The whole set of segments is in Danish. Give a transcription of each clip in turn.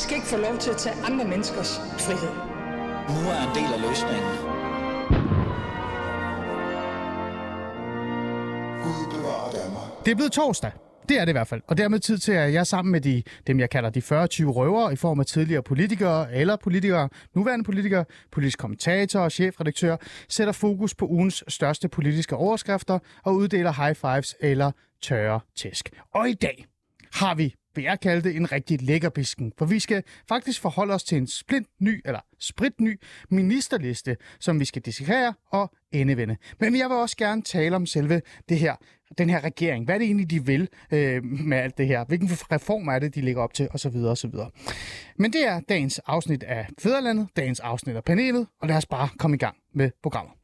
skal ikke få lov til at tage andre menneskers frihed. Nu er en del af løsningen. Det er blevet torsdag. Det er det i hvert fald. Og dermed tid til, at jeg sammen med de, dem, jeg kalder de 40-20 røvere, i form af tidligere politikere eller politikere, nuværende politikere, politisk kommentator og chefredaktør, sætter fokus på ugens største politiske overskrifter og uddeler high fives eller tørre tæsk. Og i dag har vi vil jeg kalde det en rigtig lækker bisken. for vi skal faktisk forholde os til en splint ny, eller spritny ministerliste, som vi skal dissekere og endevende. Men jeg vil også gerne tale om selve det her, den her regering. Hvad er det egentlig, de vil øh, med alt det her? Hvilken reform er det, de ligger op til, Og så videre, og så videre. Men det er dagens afsnit af Fæderlandet, dagens afsnit af panelet, og lad os bare komme i gang med programmet.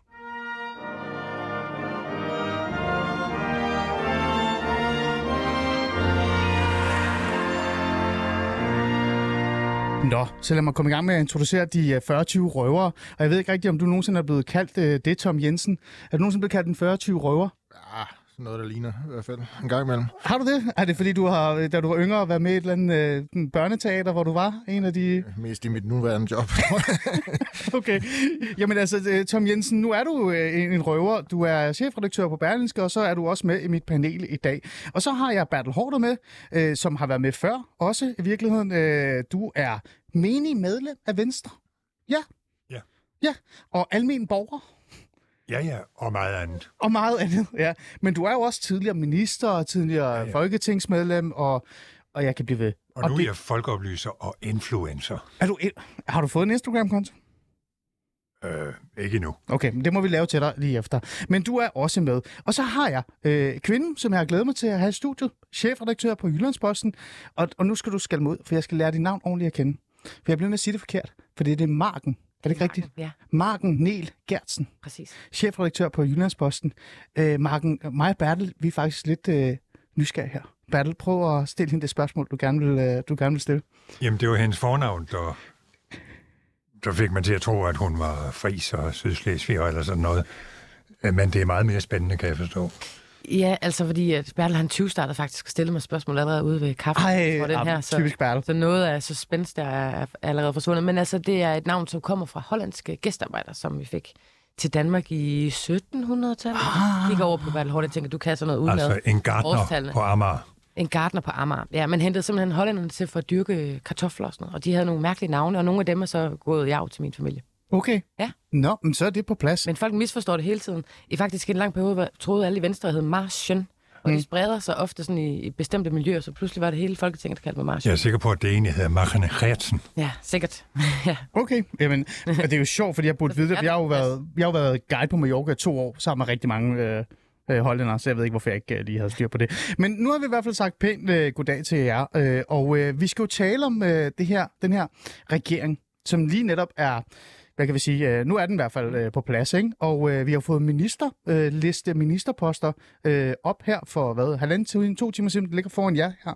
Nå, så lad mig komme i gang med at introducere de 40-20 røvere. Og jeg ved ikke rigtigt, om du nogensinde er blevet kaldt øh, det, Tom Jensen. Er du nogensinde blevet kaldt en 40-20 røver? Sådan noget, der ligner i hvert fald en gang imellem. Har du det? Er det fordi, du har, da du var yngre, været med i et eller andet øh, børneteater, hvor du var en af de... Mest i mit nuværende job. okay. Jamen altså, øh, Tom Jensen, nu er du øh, en, røver. Du er chefredaktør på Berlingske, og så er du også med i mit panel i dag. Og så har jeg Bertel Hårder med, øh, som har været med før også i virkeligheden. Øh, du er menig medlem af Venstre. Ja. Ja. Ja, og almen borger. Ja, ja, og meget andet. Og meget andet, ja. Men du er jo også tidligere minister og tidligere ja, ja. folketingsmedlem, og, og jeg kan blive ved. Og, og nu det... er jeg folkeoplyser og influencer. Er du, har du fået en Instagram-konto? Øh, ikke endnu. Okay, men det må vi lave til dig lige efter. Men du er også med. Og så har jeg øh, kvinden, som jeg har glædet mig til at have i studiet, chefredaktør på Jyllandsposten. Og, og nu skal du skal mod, for jeg skal lære dit navn ordentligt at kende. For jeg bliver til at sige det forkert, for det er det Marken. Er det ikke rigtigt? Ja. Marken Niel Gertsen. Præcis. Chefredaktør på Jyllandsposten. Øh, Marken, mig og Bertel, vi er faktisk lidt øh, nysgerrige her. Bertel, prøv at stille hende det spørgsmål, du gerne vil, øh, du gerne vil stille. Jamen, det var hendes fornavn, der, der fik man til at tro, at hun var fris og sydslesviger eller sådan noget. Øh, men det er meget mere spændende, kan jeg forstå. Ja, altså fordi at Bertel han 20 startede faktisk at stille mig spørgsmål allerede ude ved kaffe. Ej, for den her, så, typisk Bertel. Så noget af suspense der er allerede forsvundet. Men altså, det er et navn, som kommer fra hollandske gæstearbejdere, som vi fik til Danmark i 1700-tallet. Ah. Gik over på Bertel Hård, jeg tænker, du kan sådan noget udenad. Altså en gartner på Amager. En gartner på Amager. Ja, man hentede simpelthen hollænderne til for at dyrke kartofler og sådan noget. Og de havde nogle mærkelige navne, og nogle af dem er så gået jeg til min familie. Okay. Ja. Nå, men så er det på plads. Men folk misforstår det hele tiden. I faktisk en lang periode troede alle i Venstre hed Marschen. Og mm. de spreder sig ofte sådan i, i bestemte miljøer, så pludselig var det hele Folketinget, der kaldte mig Marschen. Jeg er sikker på, at det egentlig hedder Machene Herzen. Ja, sikkert. ja. Okay, Jamen, og det er jo sjovt, fordi jeg burde vide det. Jeg har jo været, jeg har jo været guide på Mallorca i to år, sammen med rigtig mange øh, øh, hollændere, så jeg ved ikke, hvorfor jeg ikke øh, lige havde styr på det. Men nu har vi i hvert fald sagt pænt øh, goddag til jer, øh, og øh, vi skal jo tale om øh, det her, den her regering, som lige netop er hvad kan vi sige, øh, nu er den i hvert fald øh, på plads, ikke? og øh, vi har fået minister, øh, liste ministerposter øh, op her for hvad, halvanden til to timer siden, det ligger foran jer her.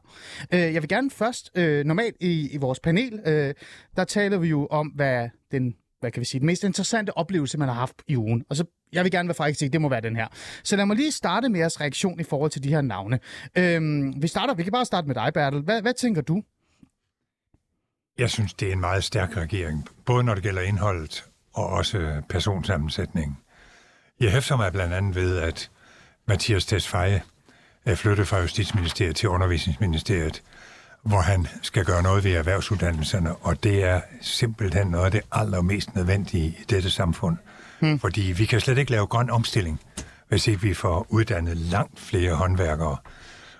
Øh, jeg vil gerne først, øh, normalt i, i vores panel, øh, der taler vi jo om, hvad den hvad kan vi sige, den mest interessante oplevelse, man har haft i ugen. Og så jeg vil gerne være faktisk sige, det må være den her. Så lad mig lige starte med jeres reaktion i forhold til de her navne. Øhm, vi starter, vi kan bare starte med dig, Bertel. Hvad, hvad tænker du? Jeg synes, det er en meget stærk regering, både når det gælder indholdet og også personsammensætningen. Jeg hæfter mig blandt andet ved, at Mathias Tesfaye er flyttet fra Justitsministeriet til Undervisningsministeriet, hvor han skal gøre noget ved erhvervsuddannelserne, og det er simpelthen noget af det allermest nødvendige i dette samfund. Hmm. Fordi vi kan slet ikke lave grøn omstilling, hvis ikke vi får uddannet langt flere håndværkere.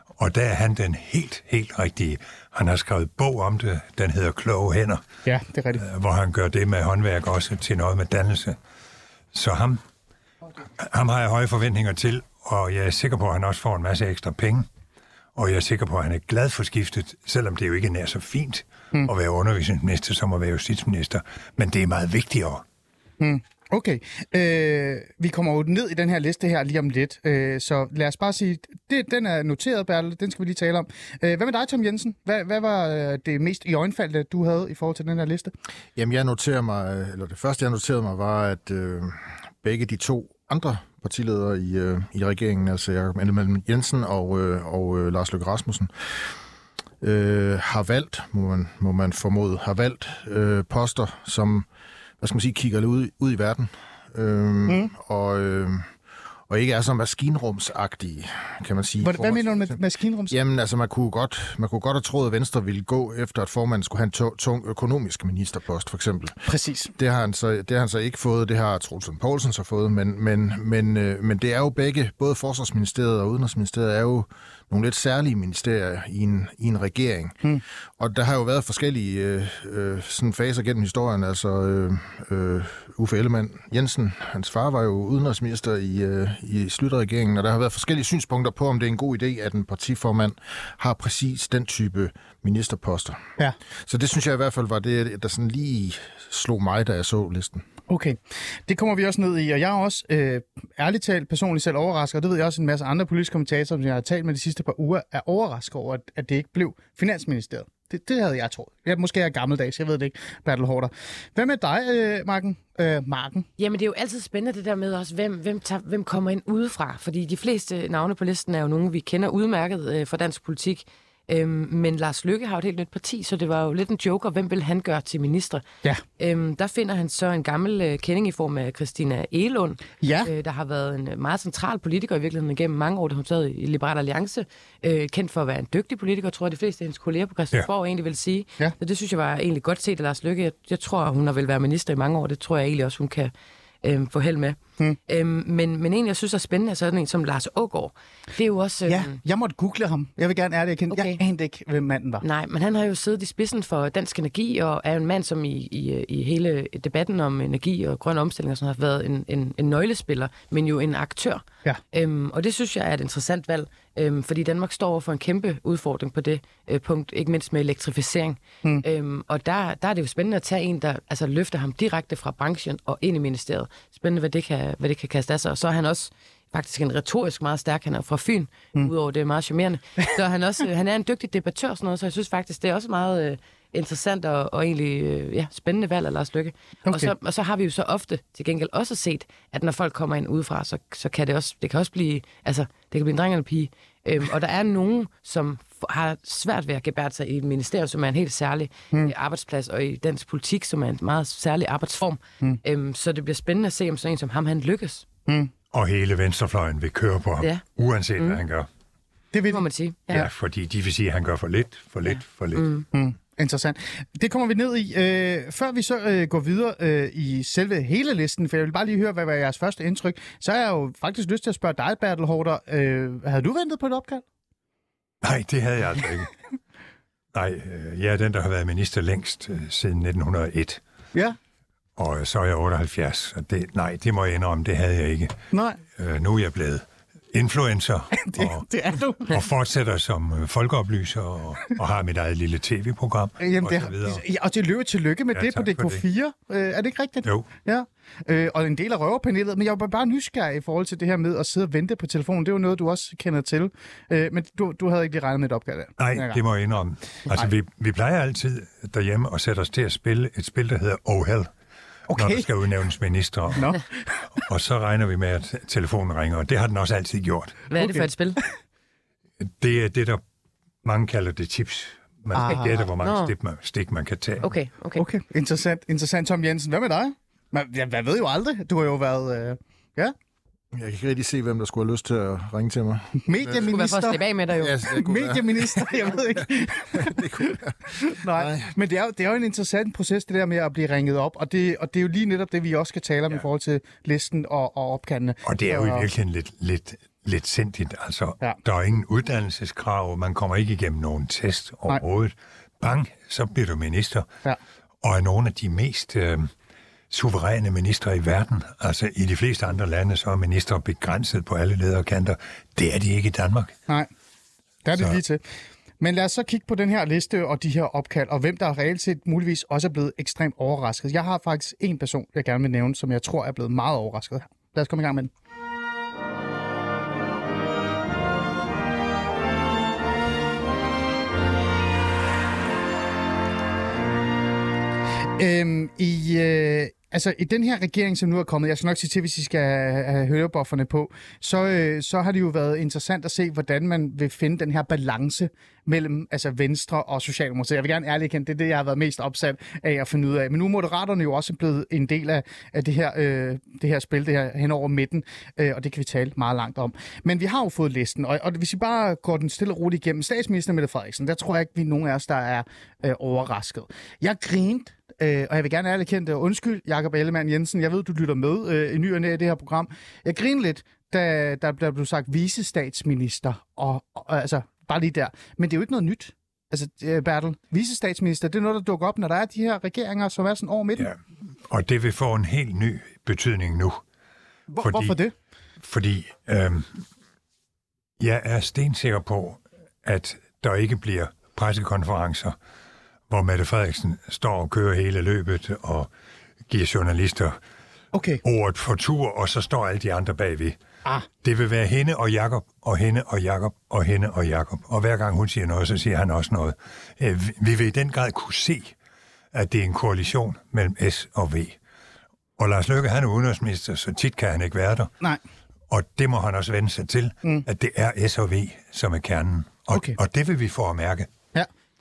Og der er han den helt, helt rigtige. Han har skrevet bog om det, den hedder Kloge Hænder. Ja, det er rigtigt. Øh, hvor han gør det med håndværk også til noget med dannelse. Så ham, ham har jeg høje forventninger til, og jeg er sikker på, at han også får en masse ekstra penge. Og jeg er sikker på, at han er glad for skiftet, selvom det jo ikke er så fint hmm. at være undervisningsminister som at være justitsminister. Men det er meget vigtigere. Hmm. Okay. Øh, vi kommer jo ned i den her liste her lige om lidt, øh, så lad os bare sige, det, den er noteret, Bertel, den skal vi lige tale om. Øh, hvad med dig, Tom Jensen? Hvad, hvad var øh, det mest i øjenfaldende, du havde i forhold til den her liste? Jamen, jeg noterer mig, eller det første, jeg noterede mig, var, at øh, begge de to andre partiledere i, øh, i regeringen, altså Jacob Ellemann Jensen og, øh, og øh, Lars Løkke Rasmussen, øh, har valgt, må man, må man formode, har valgt øh, poster, som, hvad skal man sige, kigger ud, ud i verden. Øh, mm. Og... Øh, og ikke er så maskinrumsagtige, kan man sige. Hvad, hvad mener du med maskinrums? Jamen, altså, man kunne, godt, man kunne godt have troet, at Venstre ville gå efter, at formanden skulle have en tung, tung økonomisk ministerpost, for eksempel. Præcis. Det har han så, det har han så ikke fået, det har Troelsen Poulsen så fået, men, men, men, øh, men det er jo begge, både Forsvarsministeriet og Udenrigsministeriet er jo nogle lidt særlige ministerier i en, i en regering. Hmm. Og der har jo været forskellige øh, øh, sådan faser gennem historien. Altså øh, øh, Uffe Ellemann Jensen, hans far var jo udenrigsminister i, øh, i slutregeringen, og der har været forskellige synspunkter på, om det er en god idé, at en partiformand har præcis den type ministerposter. Ja. Så det synes jeg i hvert fald var det, der sådan lige slog mig, da jeg så listen. Okay, det kommer vi også ned i, og jeg er også øh, ærligt talt personligt selv overrasket, og det ved jeg også en masse andre politiske kommentatorer, som jeg har talt med de sidste par uger, er overrasket over, at, at det ikke blev Finansministeriet. Det, det havde jeg troet. Jeg, måske er jeg gammeldags, jeg ved det ikke, Bertel Hårder. Hvad med dig, øh, Marken? Øh, Marken? Jamen, det er jo altid spændende det der med også, hvem, hvem, tager, hvem kommer ind udefra. Fordi de fleste navne på listen er jo nogen, vi kender udmærket øh, fra dansk politik. Øhm, men Lars Lykke har jo et helt nyt parti, så det var jo lidt en joker. Hvem vil han gøre til minister? Ja. Øhm, der finder han så en gammel øh, kending i form af Christina Elund, Ja. øh, der har været en meget central politiker i virkeligheden gennem mange år, da hun sad i Liberal Alliance. Øh, kendt for at være en dygtig politiker, tror jeg, de fleste af hendes kolleger på Christiansborg ja. egentlig vil sige. Ja. Så det synes jeg var egentlig godt set af Lars Lykke. Jeg, jeg tror, hun har vel været minister i mange år. Det tror jeg egentlig også, hun kan øh, få held med. Hmm. Øhm, men, men en, jeg synes er spændende, er sådan en som Lars Ågaard. Det er jo også... Øh, Ja, jeg måtte google ham. Jeg vil gerne ærligt erkende, okay. jeg anede ikke, hvem manden var. Nej, men han har jo siddet i spidsen for Dansk Energi, og er en mand, som i, i, i hele debatten om energi og grøn omstilling og sådan, har været en, en, en nøglespiller, men jo en aktør. Ja. Øhm, og det synes jeg er et interessant valg, øhm, fordi Danmark står over for en kæmpe udfordring på det øh, punkt, ikke mindst med elektrificering. Hmm. Øhm, og der, der er det jo spændende at tage en, der altså, løfter ham direkte fra branchen og ind i ministeriet. Spændende, hvad det kan, hvad det kan kaste af sig. Og så er han også faktisk en retorisk meget stærk. Han er fra Fyn, mm. udover det er meget charmerende. Så han, også, øh, han er en dygtig debattør og sådan noget, så jeg synes faktisk, det er også meget øh, interessant og, og egentlig øh, ja, spændende valg af Lars Lykke. Okay. Og, så, og så har vi jo så ofte til gengæld også set, at når folk kommer ind udefra, så, så kan det også, det kan også blive, altså, det kan blive en dreng eller en pige. Øhm, og der er nogen, som har svært ved at gebære sig i et ministerium, som er en helt særlig hmm. arbejdsplads, og i dansk politik, som er en meget særlig arbejdsform. Hmm. Øhm, så det bliver spændende at se, om sådan en som ham, han lykkes. Og hele venstrefløjen vil køre på ham, Ja. uanset mm. hvad han gør. Det vil må man sige. Ja. ja, fordi de vil sige, at han gør for lidt, for lidt, for lidt. Mm. Mm, interessant. Det kommer vi ned i. Øh, før vi så øh, går videre øh, i selve hele listen, for jeg vil bare lige høre, hvad var jeres første indtryk, så har jeg jo faktisk lyst til at spørge dig, Bertel Hårder. Øh, havde du ventet på et opkald? Nej, det havde jeg altså ikke. Nej, øh, jeg er den, der har været minister længst øh, siden 1901. Ja. Og så er jeg 78. Og det, nej, det må jeg indrømme, det havde jeg ikke. Nej, Øh, nu er jeg blevet influencer det, og, det er du. og fortsætter som øh, folkeoplyser og, og har mit eget lille tv-program Jamen, og det, så videre. ja, og tillykke, tillykke med Ja, det på tak for DK4. Øh, er det ikke rigtigt? Jo, Ja. Øh, og en del af røverpanelet, men jeg var bare nysgerrig i forhold til det her med at sidde og vente på telefonen. Det er jo noget, du også kender til. Øh, men du, du havde ikke lige regnet med et opkald der. nej, det må jeg indrømme. Altså, vi, vi plejer altid derhjemme at sætte os til at spille et spil, der hedder Oh Hell, Okay. når der skal udnævnes minister. Nå. Og så regner vi med, at telefonen ringer, og det har den også altid gjort. Hvad er det Okay. for et spil? Det er det, der mange kalder det tips. Man skal Ah. gætte, hvor mange Nå. stik man, stik man kan tage. Okay, okay. Okay, interessant. Interessant, Tom Jensen. Hvad med dig? Man, jeg, jeg ved jo aldrig. Du har jo været øh, ja, Jeg kan ikke rigtig se, hvem der skulle have lyst til at ringe til mig. Det kunne være medieminister. af med dig jo. Ja, det kunne. Medieminister, jeg ved ikke. Det kunne være. Nej, Nej. men det er, jo, det er jo en interessant proces, det der med at blive ringet op, og det, og det er jo lige netop det, vi også skal tale om ja. i forhold til listen og, og opkaldene. Og det er jo i Så- virkeligheden lidt, lidt, lidt sindigt. Altså, Ja. der er ingen uddannelseskrav, man kommer ikke igennem nogen test overhovedet. Bang, så bliver du minister. Ja. Og er nogle af de mest øh, suveræne ministre i verden. Altså, i de fleste andre lande, så er minister begrænset på alle lederkanter. Det er de ikke i Danmark. Nej, der er det Så- lige til. Men lad os så kigge på den her liste og de her opkald, og hvem der reelt set muligvis også er blevet ekstremt overrasket. Jeg har faktisk en person, jeg gerne vil nævne, som jeg tror er blevet meget overrasket. Lad os komme i gang med den. Øhm, i, øh, Altså, i den her regering, som nu er kommet, jeg skal nok sige til, hvis I skal have hørebufferne på, så, øh, så har det jo været interessant at se, hvordan man vil finde den her balance mellem altså Venstre og Socialdemokratiet. Jeg vil gerne ærligt kende, det er det, jeg har været mest opsat af at finde ud af. Men nu er Moderaterne jo også blevet en del af, af det, her, øh, det her spil, det her hen over midten, øh, og det kan vi tale meget langt om. Men vi har jo fået listen, og, og hvis vi bare går den stille og roligt igennem, statsminister Mette Frederiksen, der tror jeg ikke, vi er nogen af os, der er øh, overrasket. Jeg grinte Øh, og jeg vil gerne ærligt kende det. Undskyld, Jakob Ellemann Jensen. Jeg ved, du lytter med øh, i ny og næ i det her program. Jeg griner lidt, da der, der blev sagt visestatsminister. Og, og, altså, bare lige der. Men det er jo ikke noget nyt. Altså, øh, Bertel, visestatsminister, det er noget, der dukker op, når der er de her regeringer, som er sådan over midten. Ja, og det vil få en helt ny betydning nu. Hvor, fordi, hvorfor det? Fordi øh, jeg er stensikker på, at der ikke bliver pressekonferencer, hvor Mette Frederiksen står og kører hele løbet og giver journalister okay. ordet for tur, og så står alle de andre bagved. Ah. Det vil være hende og Jakob og hende og Jakob og hende og Jakob. Og hver gang hun siger noget, så siger han også noget. Øh, vi vil i den grad kunne se, at det er en koalition mellem S og V. Og Lars Løkke, han er udenrigsminister, så tit kan han ikke være der. Nej. Og det må han også vende sig til, mm. at det er S og V, som er kernen. Og, okay. og det vil vi få at mærke.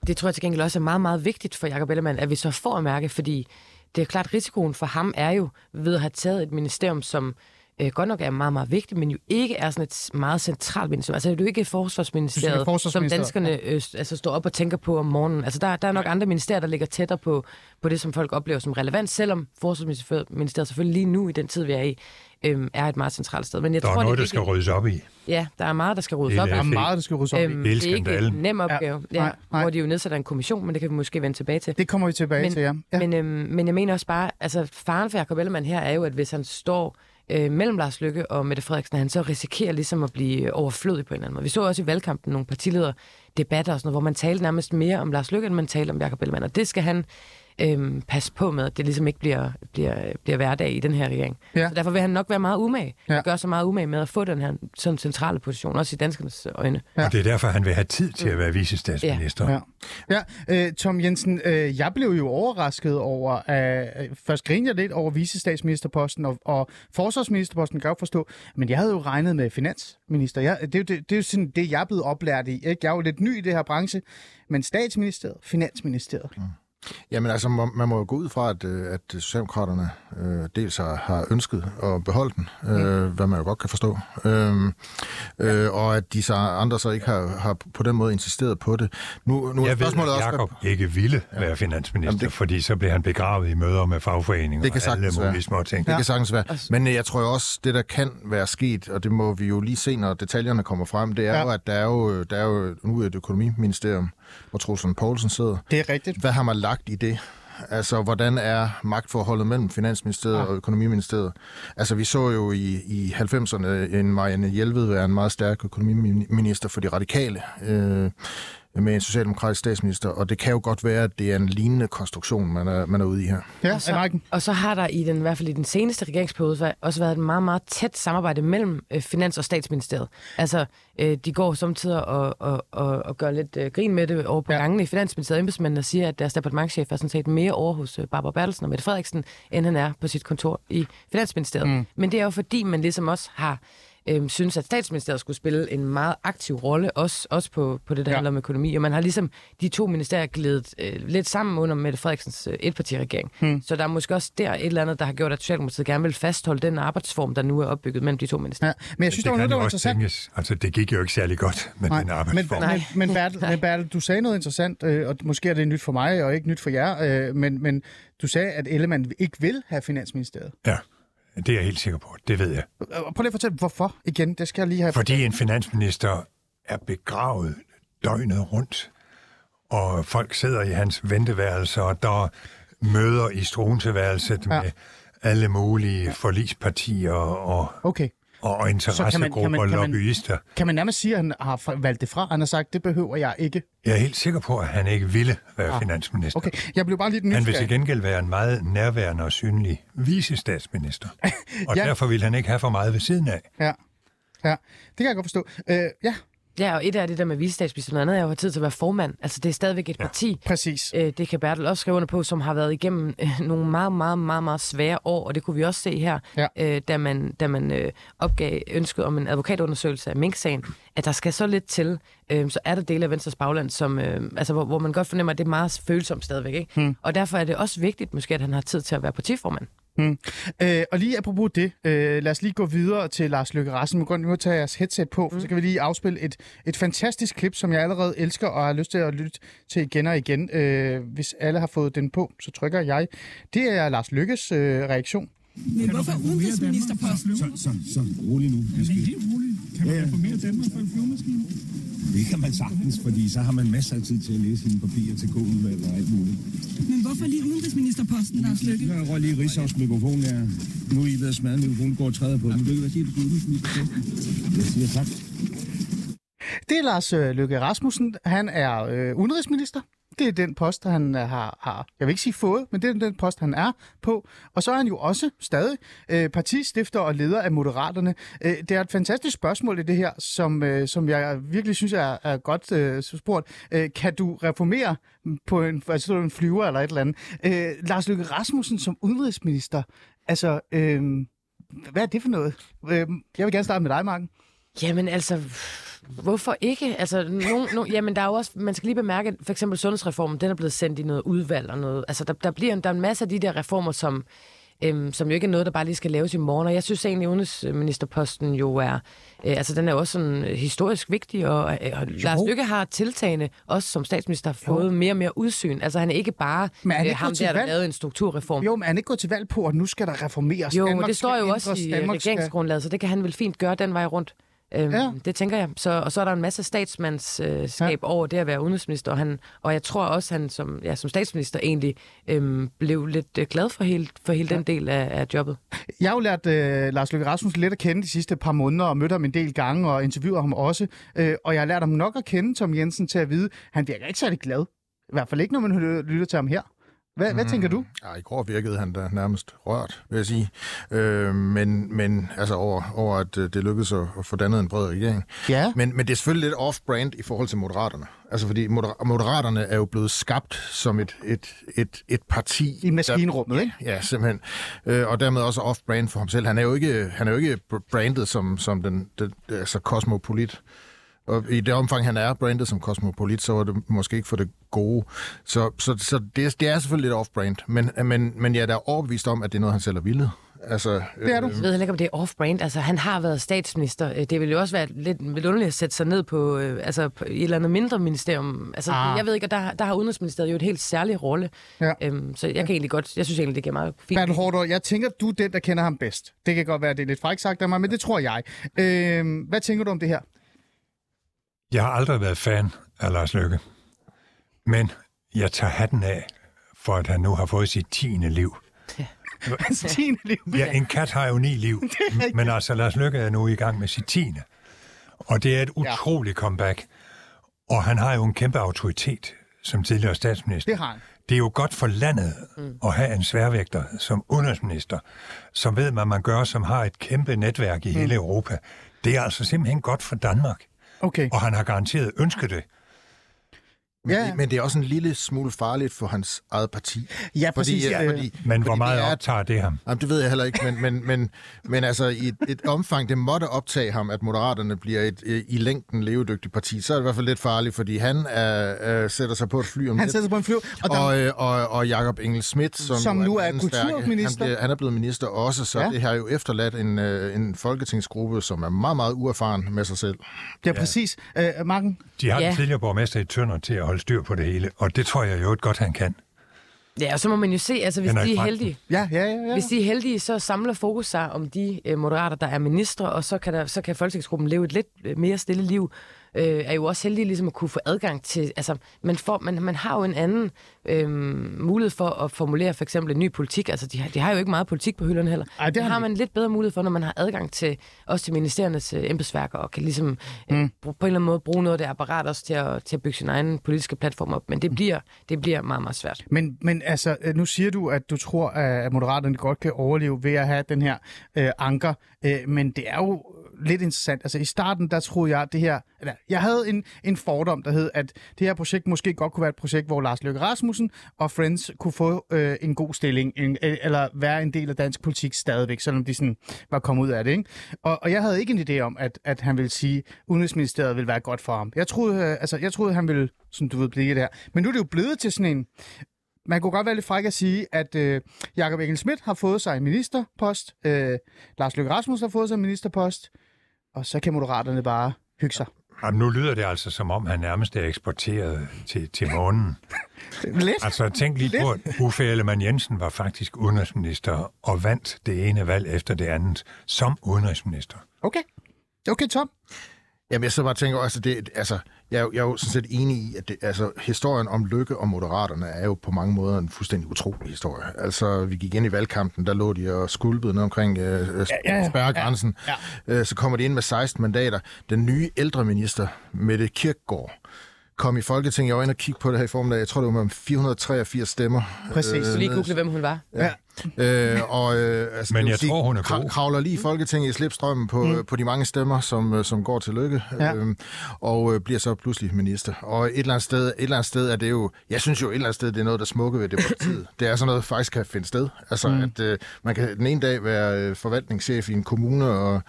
Det tror jeg til gengæld også er meget, meget vigtigt for Jacob Ellemann, at vi så får at mærke, fordi det er klart, risikoen for ham er jo ved at have taget et ministerium, som øh, godt nok er meget, meget vigtigt, men jo ikke er sådan et meget centralt ministerium. Altså, det er jo ikke forsvarsministeriet, forsvarsministeriet som danskerne øh, altså, står op og tænker på om morgenen. Altså, der, der er nok andre ministerier, der ligger tættere på, på det, som folk oplever som relevant, selvom forsvarsministeriet selvfølgelig lige nu i den tid, vi er i, øhm, er et meget centralt sted. Men jeg der tror, er noget, det der skal ryddes op i. Ja, der er meget, der skal ryddes op i. Der er meget, der skal ryddes op i. Øhm, det er ikke en nem opgave, ja, nej, nej. hvor de jo nedsætter en kommission, men det kan vi måske vende tilbage til. Det kommer vi tilbage men, til, ja. ja. Men, øhm, men jeg mener også bare, altså faren for Jacob Ellemann her er jo, at hvis han står øh, mellem Lars Lykke og Mette Frederiksen, at han så risikerer ligesom at blive overflødig på en eller anden måde. Vi så også i valgkampen nogle partiledere debatter og sådan noget, hvor man talte nærmest mere om Lars Lykke, end man talte om Jacob Ellemann. Og det skal han øhm, passe på med, at det ligesom ikke bliver, bliver, bliver hverdag i den her regering. Ja. Så derfor vil han nok være meget umage. Ja. Gør så meget umage med at få den her sådan centrale position, også i danskernes øjne. Ja. Og det er derfor, han vil have tid til at være vicestatsminister. Ja. Ja. ja. Øh, Tom Jensen, øh, jeg blev jo overrasket over, at øh, først grinede jeg lidt over vicestatsministerposten og, og forsvarsministerposten, kan jeg forstå, men jeg havde jo regnet med finansminister. Jeg, det, det, det, det er jo sådan det, jeg er blevet oplært i. Ikke? Jeg er jo lidt ny i det her branche, men statsministeriet, finansministeriet. Mm. Jamen altså, man må jo gå ud fra, at, øh, at Socialdemokraterne øh, dels har, har ønsket at beholde den, øh, mm. hvad man jo godt kan forstå, øh, øh, og at de så andre så ikke har, har på den måde insisteret på det. Nu, nu er Jeg ved, at Jacob også, ikke ville ja. være finansminister, Jamen det, fordi så blev han begravet i møder med fagforeninger det kan og alle mulige små ting. Det ja. kan sagtens være. Altså- Men øh, jeg tror også, det der kan være sket, og det må vi jo lige se, når detaljerne kommer frem, det er ja. jo, at der er jo, der er jo nu et økonomiministerium, hvor Troels Poulsen sidder. Det er rigtigt. Hvad har man lagt i det? Altså, hvordan er magtforholdet mellem Finansministeriet ja. og Økonomiministeriet? Altså, vi så jo i, i 90'erne en Marianne Hjelved være en meget stærk økonomiminister for de radikale. Øh, med en socialdemokratisk statsminister, og det kan jo godt være, at det er en lignende konstruktion, man er, man er ude i her. Ja, og så, og så har der i den i hvert fald i den seneste regeringsperiode også været et meget, meget tæt samarbejde mellem øh, Finans- og Statsministeriet. Altså, øh, de går samtidig og, og, og, og gør lidt øh, grin med det over på ja. gangene i Finansministeriet. Embedsmændene siger, at deres departementchef er sådan set mere over hos øh, Barbara Bertelsen og Mette Frederiksen, end han er på sit kontor i Finansministeriet. Mm. Men det er jo fordi, man ligesom også har øh, synes, at statsministeriet skulle spille en meget aktiv rolle, også, også på, på det, der ja. handler om økonomi. Og man har ligesom de to ministerier glædet øh, lidt sammen under Mette Frederiksens øh, etpartiregering. Hmm. Så der er måske også der et eller andet, der har gjort, at Socialdemokratiet gerne vil fastholde den arbejdsform, der nu er opbygget mellem de to ministerier. Ja. Men jeg synes, det, det var noget, der var interessant. Tænkes. Altså, det gik jo ikke særlig godt med Nej. den arbejdsform. Men, men, men, Bertel, men Bertel, du sagde noget interessant, øh, og måske er det nyt for mig, og ikke nyt for jer, øh, men, men du sagde, at Ellemann ikke vil have Finansministeriet. Ja. Det er jeg helt sikker på. Det ved jeg. Prøv lige at fortælle, hvorfor igen? Det skal jeg lige have... Fordi en finansminister er begravet døgnet rundt, og folk sidder i hans venteværelse, og der møder i struenseværelset ja. med alle mulige forlispartier og okay og interessegrupper og lobbyister. Kan man nærmest sige, at han har valgt det fra? Han har sagt, det behøver jeg ikke. Jeg er helt sikker på, at han ikke ville være ah, finansminister. Okay, jeg blev bare lidt nysgerrig. Han vil til gengæld være en meget nærværende og synlig visestatsminister. Og ja. derfor vil han ikke have for meget ved siden af. Ja, ja. det kan jeg godt forstå. Uh, ja, Ja, og et af det der med visestatsminister, noget andet er jo tid til at være formand. Altså, det er stadigvæk et ja. parti. Præcis. Øh, det kan Bertel også skrive under på, som har været igennem øh, nogle meget, meget, meget, meget svære år, og det kunne vi også se her, Ja. øh, da man, da man øh, opgav ønsket om en advokatundersøgelse af Mink-sagen, at der skal så lidt til, øh, så er der dele af Venstres bagland, som, øh, altså, hvor, hvor man godt fornemmer, at det er meget følsomt stadigvæk. Ikke? Hmm. Og derfor er det også vigtigt, måske, at han har tid til at være partiformand. Øh, og lige apropos det, øh, lad os lige gå videre til Lars Løkke Rasmussen. Nu må tage jeres headset på, mm. så kan vi lige afspille et, et fantastisk klip, som jeg allerede elsker og har lyst til at lytte til igen og igen. Øh, hvis alle har fået den på, så trykker jeg. Det er Lars Lykkes øh, reaktion. Men hvorfor udenrigsministerposten? Så, så, så rolig nu. Vi skal... Helt roligt. Kan man Ja, ja. reformere Danmark for en flyvemaskine? Det kan man sagtens, fordi så har man masser af tid til at læse sine papirer til K-udvalg og alt muligt. Men hvorfor lige udenrigsministerposten, Lars Løkke? Jeg røg lige Rigshavs mikrofon der. Nu er I ved at smadre mikrofonen, går og træder på den. Lykke, hvad siger du til udenrigsministerposten? Jeg siger tak. Det er Lars øh, Løkke Rasmussen. Han er øh, udenrigsminister. Det er den post, han øh, har, har, jeg vil ikke sige fået, men det er den post, han er på. Og så er han jo også stadig øh, partistifter og leder af Moderaterne. Øh, det er et fantastisk spørgsmål i det her, som, øh, som jeg virkelig synes er, er godt øh, spurgt. Øh, kan du reformere på en, altså en flyver eller et eller andet? Øh, Lars Løkke Rasmussen som udenrigsminister, altså, øh, hvad er det for noget? Øh, jeg vil gerne starte med dig, Marken. Jamen altså, hvorfor ikke? Altså, no, no, jamen, der er jo også, man skal lige bemærke, at for eksempel sundhedsreformen, den er blevet sendt i noget udvalg og noget. Altså, der, der bliver en, der er en masse af de der reformer, som, øhm, som jo ikke er noget, der bare lige skal laves i morgen. Og jeg synes egentlig, at udenrigsministerposten jo er, øh, altså den er jo også sådan øh, historisk vigtig, og, øh, og Lars Lykke har tiltagende, også som statsminister, fået mere og mere udsyn. Altså, han er ikke bare Men er øh, ham der, der lavede en strukturreform. Jo, men han ikke gået til valg på, at nu skal der reformeres? Jo, Danmark det står jo også i Danmark regeringsgrundlaget, så det kan han vel fint gøre den vej rundt. Øhm, Ja. Det tænker jeg. Så, og så er der en masse statsmandskab ja. over det at være udenrigsminister, og, han, og jeg tror også, han som, ja, som statsminister egentlig øhm, blev lidt øh, glad for hele, for hele ja. den del af, af jobbet. Jeg har jo lært øh, Lars Løkke Rasmussen lidt at kende de sidste par måneder, og mødt ham en del gange, og interviewet ham også. Øh, og jeg har lært ham nok at kende, Tom Jensen, til at vide, at han virker ikke særlig glad. I hvert fald ikke, når man lytter til ham her. Hvad, mm. hvad tænker du? Ja, i går virkede han da nærmest rørt, vil jeg sige. Øh, men, men altså over, over at øh, det lykkedes at, at få dannet en bred regering. Ja. Men, men det er selvfølgelig lidt off-brand i forhold til Moderaterne. Altså fordi moder- Moderaterne er jo blevet skabt som et, et, et, et parti. I maskinrummet, der, ikke? Ja, simpelthen. Øh, og dermed også off-brand for ham selv. Han er jo ikke, han er jo ikke br- brandet som, som den, den altså kosmopolit. Og i det omfang, han er brandet som kosmopolit, så var det måske ikke for det gode. Så, så, så det, er- det er selvfølgelig lidt off-brand. Men, men, men jeg er da overbevist om, at det er noget, han selv har ville. Altså, Det er du. Jeg ved heller ikke, om det er off-brand. Altså, han har været statsminister. Øh, Det ville jo også være lidt, lidt underligt at sætte sig ned på, øh, altså, på et eller andet mindre ministerium. Altså, Ah. Jeg ved ikke, og der, der har Udenrigsministeriet jo et helt særlig rolle. Ja. Øhm, så jeg kan egentlig godt, jeg synes egentlig, det giver meget fint. Bertel Hårder, jeg tænker, du er den, der kender ham bedst. Det kan godt være, det er lidt frækt sagt af mig, men det tror jeg. Øh, hvad tænker du om det her? Jeg har aldrig været fan af Lars Løkke. Men jeg tager hatten af, for at han nu har fået sit tiende liv. Hans tiende liv. Ja, en kat har jo ni liv, men altså Lars Løkke er nu i gang med sit tiende. Og det er et utroligt comeback. Og han har jo en kæmpe autoritet som tidligere statsminister. Det har han. Det er jo godt for landet mm. at have en sværvægter som udenrigsminister, som ved, hvad man gør, som har et kæmpe netværk i mm. hele Europa. Det er altså simpelthen godt for Danmark. Okay. Og han har garanteret ønsket det. Men, Ja. det, men det er også en lille smule farligt for hans eget parti. Ja, præcis. Fordi, Ja, ja, fordi, Men hvor fordi meget det er, optager det ham? Jamen, det ved jeg heller ikke, men, men, men, men altså i et, et omfang, det måtte optage ham, at Moderaterne bliver et øh, i længden levedygtigt parti, så er det i hvert fald lidt farligt, fordi han er, øh, sætter sig på et fly om Han lidt. sætter sig på en flyver, og der, Og, øh, og, og Jakob Engel Schmidt, som, Som nu er stærke, kulturminister. Han, bliver, han er blevet minister også, så Ja. det har jo efterladt en, øh, en folketingsgruppe, som er meget, meget uerfaren med sig selv. ja, præcis. Øh, Marken, De har. Ja. den tidligere borgmester i Tønder til at holde styr på det hele, og det tror jeg jo et godt, han kan. Ja, og så må man jo se, altså hvis de er heldige, ja, ja, ja. ja. Hvis de er heldige, så samler fokus sig om de øh, moderater, der er ministre, og så kan, der, så kan folketingsgruppen leve et lidt øh, mere stille liv. Øh, er jo også heldige ligesom at kunne få adgang til... Altså, man, får, man, man har jo en anden øh, mulighed for at formulere for eksempel en ny politik. Altså, de har, de har jo ikke meget politik på hylderne heller. Ej, det det har de man lidt bedre mulighed for, når man har adgang til også til ministeriernes øh, embedsværker, og kan ligesom øh, Mm. på en eller anden måde bruge noget af det apparat også til at, til at bygge sin egen politiske platform op. Men det bliver, det bliver meget, meget svært. Men, men altså, øh, nu siger du, at du tror, at Moderaterne godt kan overleve ved at have den her øh, anker. Øh, men det er jo lidt interessant. Altså i starten, der troede jeg, at det her... Eller, jeg havde en, en fordom, der hed, at det her projekt måske godt kunne være et projekt, hvor Lars Løkke Rasmussen og Friends kunne få øh, en god stilling, en, øh, eller være en del af dansk politik stadigvæk, selvom de sådan var kommet ud af det. Ikke? Og, og jeg havde ikke en idé om, at, at han ville sige, at Udenrigsministeriet ville være godt for ham. Jeg troede, øh, altså, jeg troede han ville, som du ved, blive det her. Men nu er det jo blevet til sådan en man kunne godt være lidt fræk at sige, at øh, Jakob Engel Schmidt har fået sig en ministerpost, øh, Lars Løkke Rasmussen har fået sig en ministerpost, og så kan moderaterne bare hygge sig. Jamen, nu lyder det altså, som om han nærmest er eksporteret til, til månen. Lidt. Altså, tænk lige på, at Uffe Ellemann Jensen var faktisk udenrigsminister og vandt det ene valg efter det andet som udenrigsminister. Okay. Okay, Tom. Jamen, jeg så bare tænker også, at det, altså, jeg, er jo- jeg er jo sådan set enig i, at det, altså, historien om Lykke og Moderaterne er jo på mange måder en fuldstændig utrolig historie. Altså, vi gik ind i valgkampen, der lå de og skulpede ned omkring øh, ja, ja, ja. spærregrænsen. Ja, Øh, så kommer de ind med 16 mandater. Den nye ældreminister, Mette Kirkgaard, kom i Folketinget. Jeg var inde og kigge på det her i formiddag. Jeg tror, det var med 483 stemmer. Præcis. Så lige google, hvem hun var. Ja. Øh, og, øh, altså, Men jeg sige, tror, hun er god. Kravler lige i Folketinget i slipstrømmen på, mm. på de mange stemmer, som, øh, som går til lykke, Ja. øhm, og øh, bliver så pludselig minister. Og et eller, andet sted, et eller andet sted er det jo, jeg synes jo et eller andet sted, det er noget, der smukke ved demokratiet. det er sådan noget, der faktisk kan finde sted. Altså, mm. at øh, man kan den ene dag være øh, forvaltningschef i en kommune, og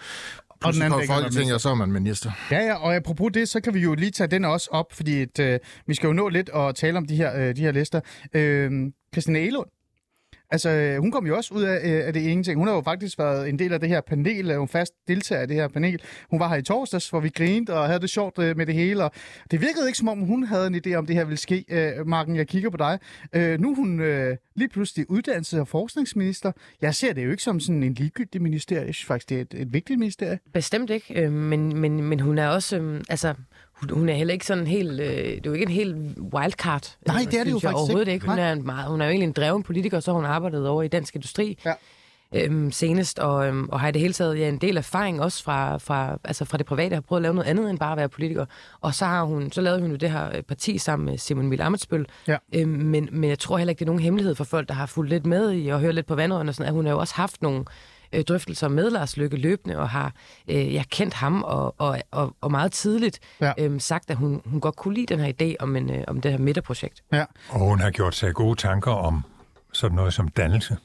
anden dag kan man være Folketinget, og så er man minister. Ja, ja, og apropos det, så kan vi jo lige tage den også op, fordi et, øh, vi skal jo nå lidt og tale om de her, øh, de her lister. Øh, Christina Elund, altså øh, hun kom jo også ud af, øh, af det ingenting. Hun har jo faktisk været en del af det her panel, hun fast deltager i det her panel. Hun var her i torsdags, hvor vi grinede og havde det sjovt øh, med det hele, og det virkede ikke som om, hun havde en idé om, det her ville ske. Øh, Marken, jeg kigger på dig. Øh, nu er hun øh, lige pludselig uddannelses- og forskningsminister. Jeg ser det jo ikke som sådan en ligegyldig ministerie. Jeg synes faktisk, det er et, et vigtigt ministerie. Bestemt ikke, øh, men, men, men hun er også, øh, altså, hun, er heller ikke sådan helt, øh, det er jo ikke en helt wildcard. Nej, øh, det er det jo jeg faktisk overhovedet ikke. ikke. Hun Nej. er, en meget, hun er jo egentlig en dreven politiker, så har hun arbejdet over i dansk industri. Ja. Øhm, senest, og, øhm, og har i det hele taget ja, en del erfaring også fra, fra, altså fra det private, har prøvet at lave noget andet end bare at være politiker. Og så, har hun, så lavede hun jo det her øh, parti sammen med Simon Emil Amitsbøl. Ja. Øhm, men, men jeg tror heller ikke, det er nogen hemmelighed for folk, der har fulgt lidt med i og hørt lidt på vandrørene, og sådan, at hun har jo også haft nogle øh, drøftelser med Lars Løkke løbende, og har øh, jeg kendt ham og, og, og, og meget tidligt Ja. øhm, sagt, at hun, hun godt kunne lide den her idé om, en, øh, om det her midterprojekt. Ja. Og hun har gjort sig gode tanker om sådan noget som dannelse.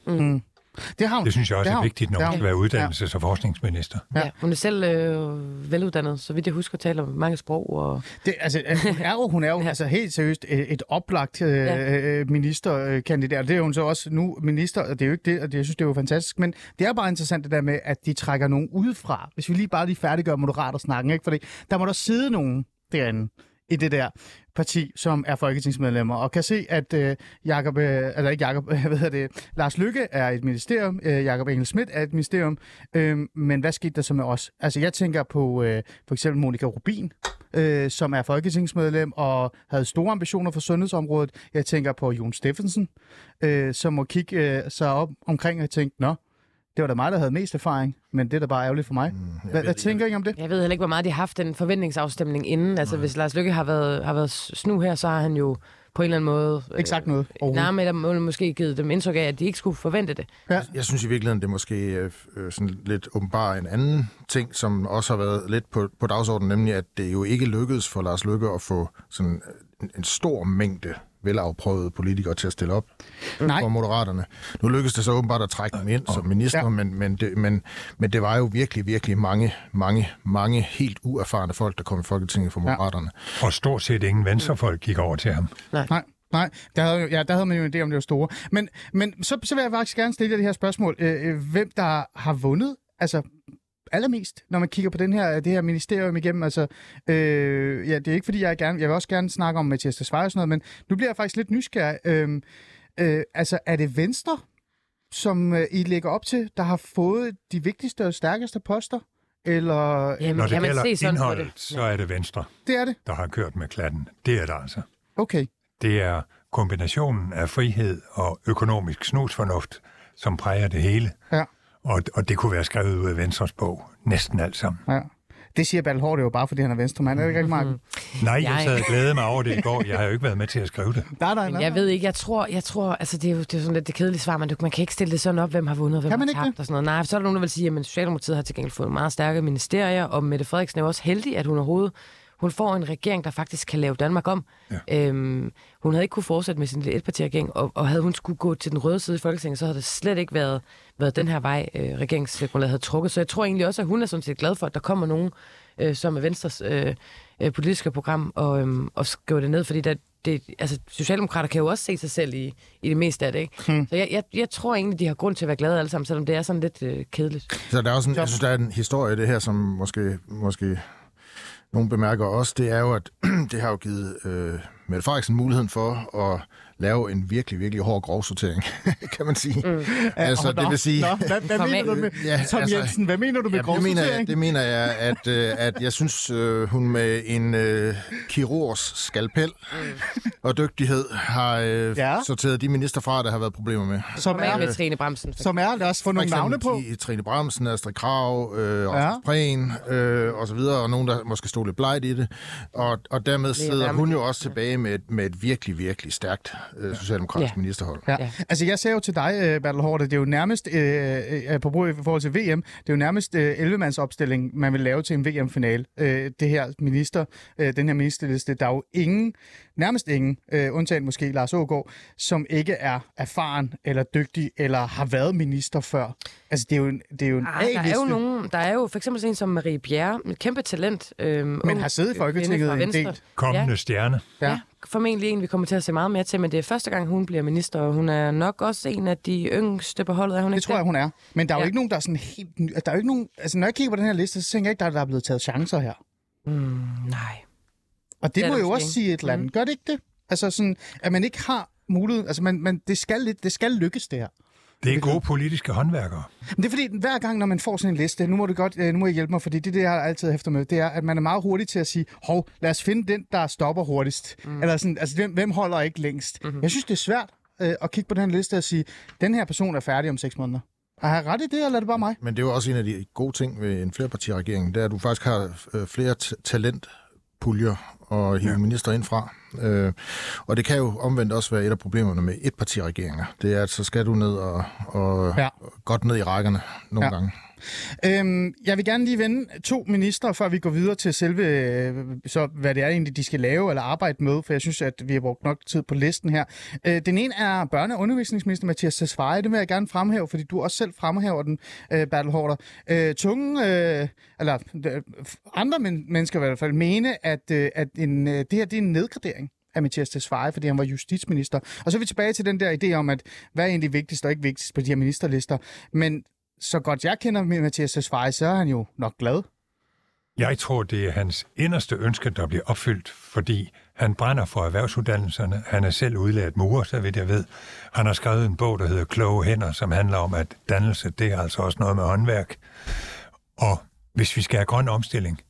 Det har hun. Det synes jeg også Det er vigtigt, når hun skal være uddannelses- og forskningsminister. Ja. Ja. Hun er selv øh, veluddannet, så vidt jeg husker, taler mange sprog. Og... Det, altså, øh, hun er jo, hun er jo Ja. altså, helt seriøst et, et oplagt øh, Ja. øh, ministerkandidat. Det er hun så også nu minister, og det er jo ikke det, og det, jeg synes, det er jo fantastisk. Men det er bare interessant det der med, at de trækker nogen udefra. Hvis vi lige bare lige færdiggør moderater snakken, ikke? Fordi der må der sidde nogen derinde i det der parti, som er folketingsmedlemmer, og kan se, at øh, Jacob, øh, eller ikke Jacob, hvad hedder det, Lars Lykke er et ministerium, øh, Jacob Engel Schmidt er et ministerium, øh, men hvad skete der så med os? Altså, jeg tænker på øh, for eksempel Monika Rubin, øh, som er folketingsmedlem og havde store ambitioner for sundhedsområdet. Jeg tænker på Jon Steffensen, øh, som må kigge øh, sig op omkring og tænke, nå, det var da mig, der havde mest erfaring, men det er da bare ærgerligt for mig. Mm, hvad, hvad tænker I om det? Jeg ved heller ikke, hvor meget de har haft en forventningsafstemning inden. Altså, hvis Lars Lykke har været, har været snu her, så har han jo på en eller anden måde... Ikke sagt noget Øh, overhovedet. nej, men måske givet dem indtryk af, at de ikke skulle forvente det. Ja. Jeg synes i virkeligheden, det er måske øh, øh, sådan lidt åbenbar en anden ting, som også har været lidt på, på dagsordenen, nemlig at det jo ikke lykkedes for Lars Løkke at få sådan en, en stor mængde velafprøvede politikere til at stille op Nej. for Moderaterne. Nu lykkedes det så åbenbart at trække dem ind som minister, Ja. ja. men, men, det, men, men det var jo virkelig, virkelig mange, mange, mange helt uerfarne folk, der kom i Folketinget for Moderaterne. Og stort set ingen venstrefolk gik over til ham. Nej, nej. Der havde, jo- ja, der havde man jo en idé om, det var store. Men, men så, så vil jeg faktisk gerne stille jer det her spørgsmål. Øh, øh, hvem der har vundet, altså allermest, når man kigger på den her, det her ministerium igennem. Altså, øh, ja, det er ikke fordi, jeg gerne, jeg vil også gerne snakke om Mathias Tesfaye og sådan noget, men nu bliver jeg faktisk lidt nysgerrig. Øh, øh, altså, er det Venstre, som øh, I lægger op til, der har fået de vigtigste og stærkeste poster? Eller Jamen, Når det kan man gælder se sådan på indholdet, det? så er det Venstre, det er det? der har kørt med klatten. Det er det altså. Okay. Det er kombinationen af frihed og økonomisk snusfornuft, som præger det hele. Ja. Og, og det kunne være skrevet ud af Venstres bog. Næsten alt sammen. Ja. Det siger Bertel Hård jo bare, fordi han er venstremand. Er det ikke rigtig, Marken? Nej, jeg sad og glædede mig over det i går. Jeg har jo ikke været med til at skrive det. Nej, nej, nej. jeg ved ikke, jeg tror, jeg tror altså det er jo det er sådan lidt det kedelige svar, men du, man kan ikke stille det sådan op, hvem har vundet, og hvem Kan man har ikke tabt og sådan noget. Nej, så er der nogen, der vil sige, at Socialdemokratiet har til gengæld fået meget stærke ministerier, og Mette Frederiksen er jo også heldig, at hun overhovedet hun får en regering, der faktisk kan lave Danmark om. Ja. Øhm, hun havde ikke kunne fortsætte med sin lille etpartiregering, og, og havde hun skulle gå til den røde side i Folketinget, så havde det slet ikke været, været den her vej, øh, regeringsgrundlaget havde trukket. Så jeg tror egentlig også, at hun er sådan set glad for, at der kommer nogen, øh, som er Venstres øh, øh, politiske program, og, øhm, og skriver det ned, fordi der, det, altså, Socialdemokrater kan jo også se sig selv i, i det meste af det, ikke? Hmm. Så jeg, jeg, jeg tror egentlig, de har grund til at være glade alle sammen, selvom det er sådan lidt øh, kedeligt. Så der er også en, jeg synes, der er en historie i det her, som måske, måske nogen bemærker også. Det er jo, at det har jo givet øh, Mette Frederiksen muligheden for at lave en virkelig, virkelig hård grovsortering, kan man sige. Mm. Altså, Åh, det vil sige... Nå, hvad, hvad mener du med, Ja, Tom altså- Jensen, hvad mener du med Ja, det, mener jeg, grovsortering? det mener jeg, at, øh, at jeg synes, øh, hun med en øh, kirurgs skalpel og dygtighed har øh, Ja. sorteret de minister fra, der har været problemer med. Som af med er, Trine Bremsen. som er, lad os få nogle navne på. Trine Bramsen, Astrid Krav, øh, Ja. Prehn øh, og så videre, og nogen, der måske stod lidt blegt i det. Og, og dermed sidder hun jo også tilbage med, et- med et virkelig, virkelig stærkt øh, socialdemokratisk Ja. ministerhold. Ja. Ja. Altså, jeg sagde jo til dig, øh, Bertel Hård, at det er jo nærmest, øh, øh, på brug i forhold til VM, det er jo nærmest øh, 11-mands opstilling, man vil lave til en VM-finale. Øh, det her minister, øh, den her ministerliste, der er jo ingen, nærmest ingen, øh, undtagen måske Lars Ågaard, som ikke er erfaren eller dygtig, eller har været minister før. Altså, det er jo en, det er jo en Ej, der er jo nogen, der er jo for eksempel sådan en som Marie Bjerre, et kæmpe talent. Øhm, Men har siddet i Folketinget en del. Kommende Ja. stjerne. Ja. Ja. formentlig en, vi kommer til at se meget mere til, men det er første gang, hun bliver minister, og hun er nok også en af de yngste på holdet, er hun Det ikke tror jeg, hun er. Men der er jo Ja. ikke nogen, der er sådan helt ny. Der er jo ikke nogen, altså, når jeg kigger på den her liste, så tænker jeg ikke, der, der er blevet taget chancer her. Mm, nej. Og det, Det må jo også sige et eller andet. Gør det ikke det? Altså sådan, at man ikke har mulighed. Altså, man, man, det, skal lidt, det skal lykkes, det her. Det er gode politiske håndværkere. Men det er fordi, hver gang, når man får sådan en liste, nu må du godt, øh, nu må jeg hjælpe mig, fordi det, det jeg har altid efter med, det er, at man er meget hurtig til at sige, hov, lad os finde den, der stopper hurtigst. Mm. Eller sådan, altså, hvem, hvem holder ikke længst? Mm-hmm. Jeg synes, det er svært øh, at kigge på den her liste og sige, den her person er færdig om seks måneder. Har jeg ret i det, eller er det bare mig? Men det er jo også en af de gode ting ved en flerpartiregering, det er, at du faktisk har øh, flere t- talentpuljer at hive ja. minister ind fra. Øh, og det kan jo omvendt også være et af problemerne med etpartiregeringer. Det er, at så skal du ned og, og Ja. godt ned i rækkerne nogle ja. gange. Øhm, jeg vil gerne lige vende to ministre, før vi går videre til selve, øh, så hvad det er egentlig, de skal lave eller arbejde med, for jeg synes, at vi har brugt nok tid på listen her. Øh, den ene er børne- og undervisningsminister Mathias Tesfaye. Det vil jeg gerne fremhæve, fordi du også selv fremhæver den, øh, Bertel Hårder. Øh, tunge, øh, eller øh, andre men- mennesker i hvert fald, mene, at, øh, at en, øh, det her det er en nedgradering af Mathias Tesfaye, fordi han var justitsminister. Og så er vi tilbage til den der idé om, at hvad er egentlig vigtigst og ikke vigtigst på de her ministerlister. Men så godt jeg kender Mathias Tesfaye, så er han jo nok glad. Jeg tror, det er hans inderste ønske, der bliver opfyldt, fordi han brænder for erhvervsuddannelserne. Han er selv udlært murer, så vidt jeg ved. Han har skrevet en bog, der hedder Kloge Hænder, som handler om, at dannelse, det er altså også noget med håndværk. Og hvis vi skal have grøn omstilling,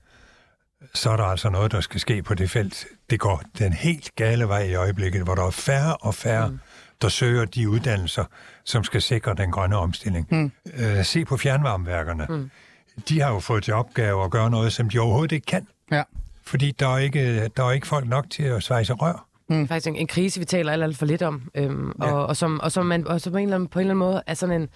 så er der altså noget, der skal ske på det felt. Det går den helt gale vej i øjeblikket, hvor der er færre og færre, mm. Der søger de uddannelser, som skal sikre den grønne omstilling. Mm. Øh, se på fjernvarmeværkerne. Mm. De har jo fået til opgave at gøre noget, som de overhovedet ikke kan. Ja. Fordi der er ikke, der er ikke folk nok til at svejse rør. Er faktisk en, en krise, vi taler alt, alt for lidt om. Øhm, ja. og, og, som, og, som man, og som på en, eller anden, på en eller anden måde er sådan en...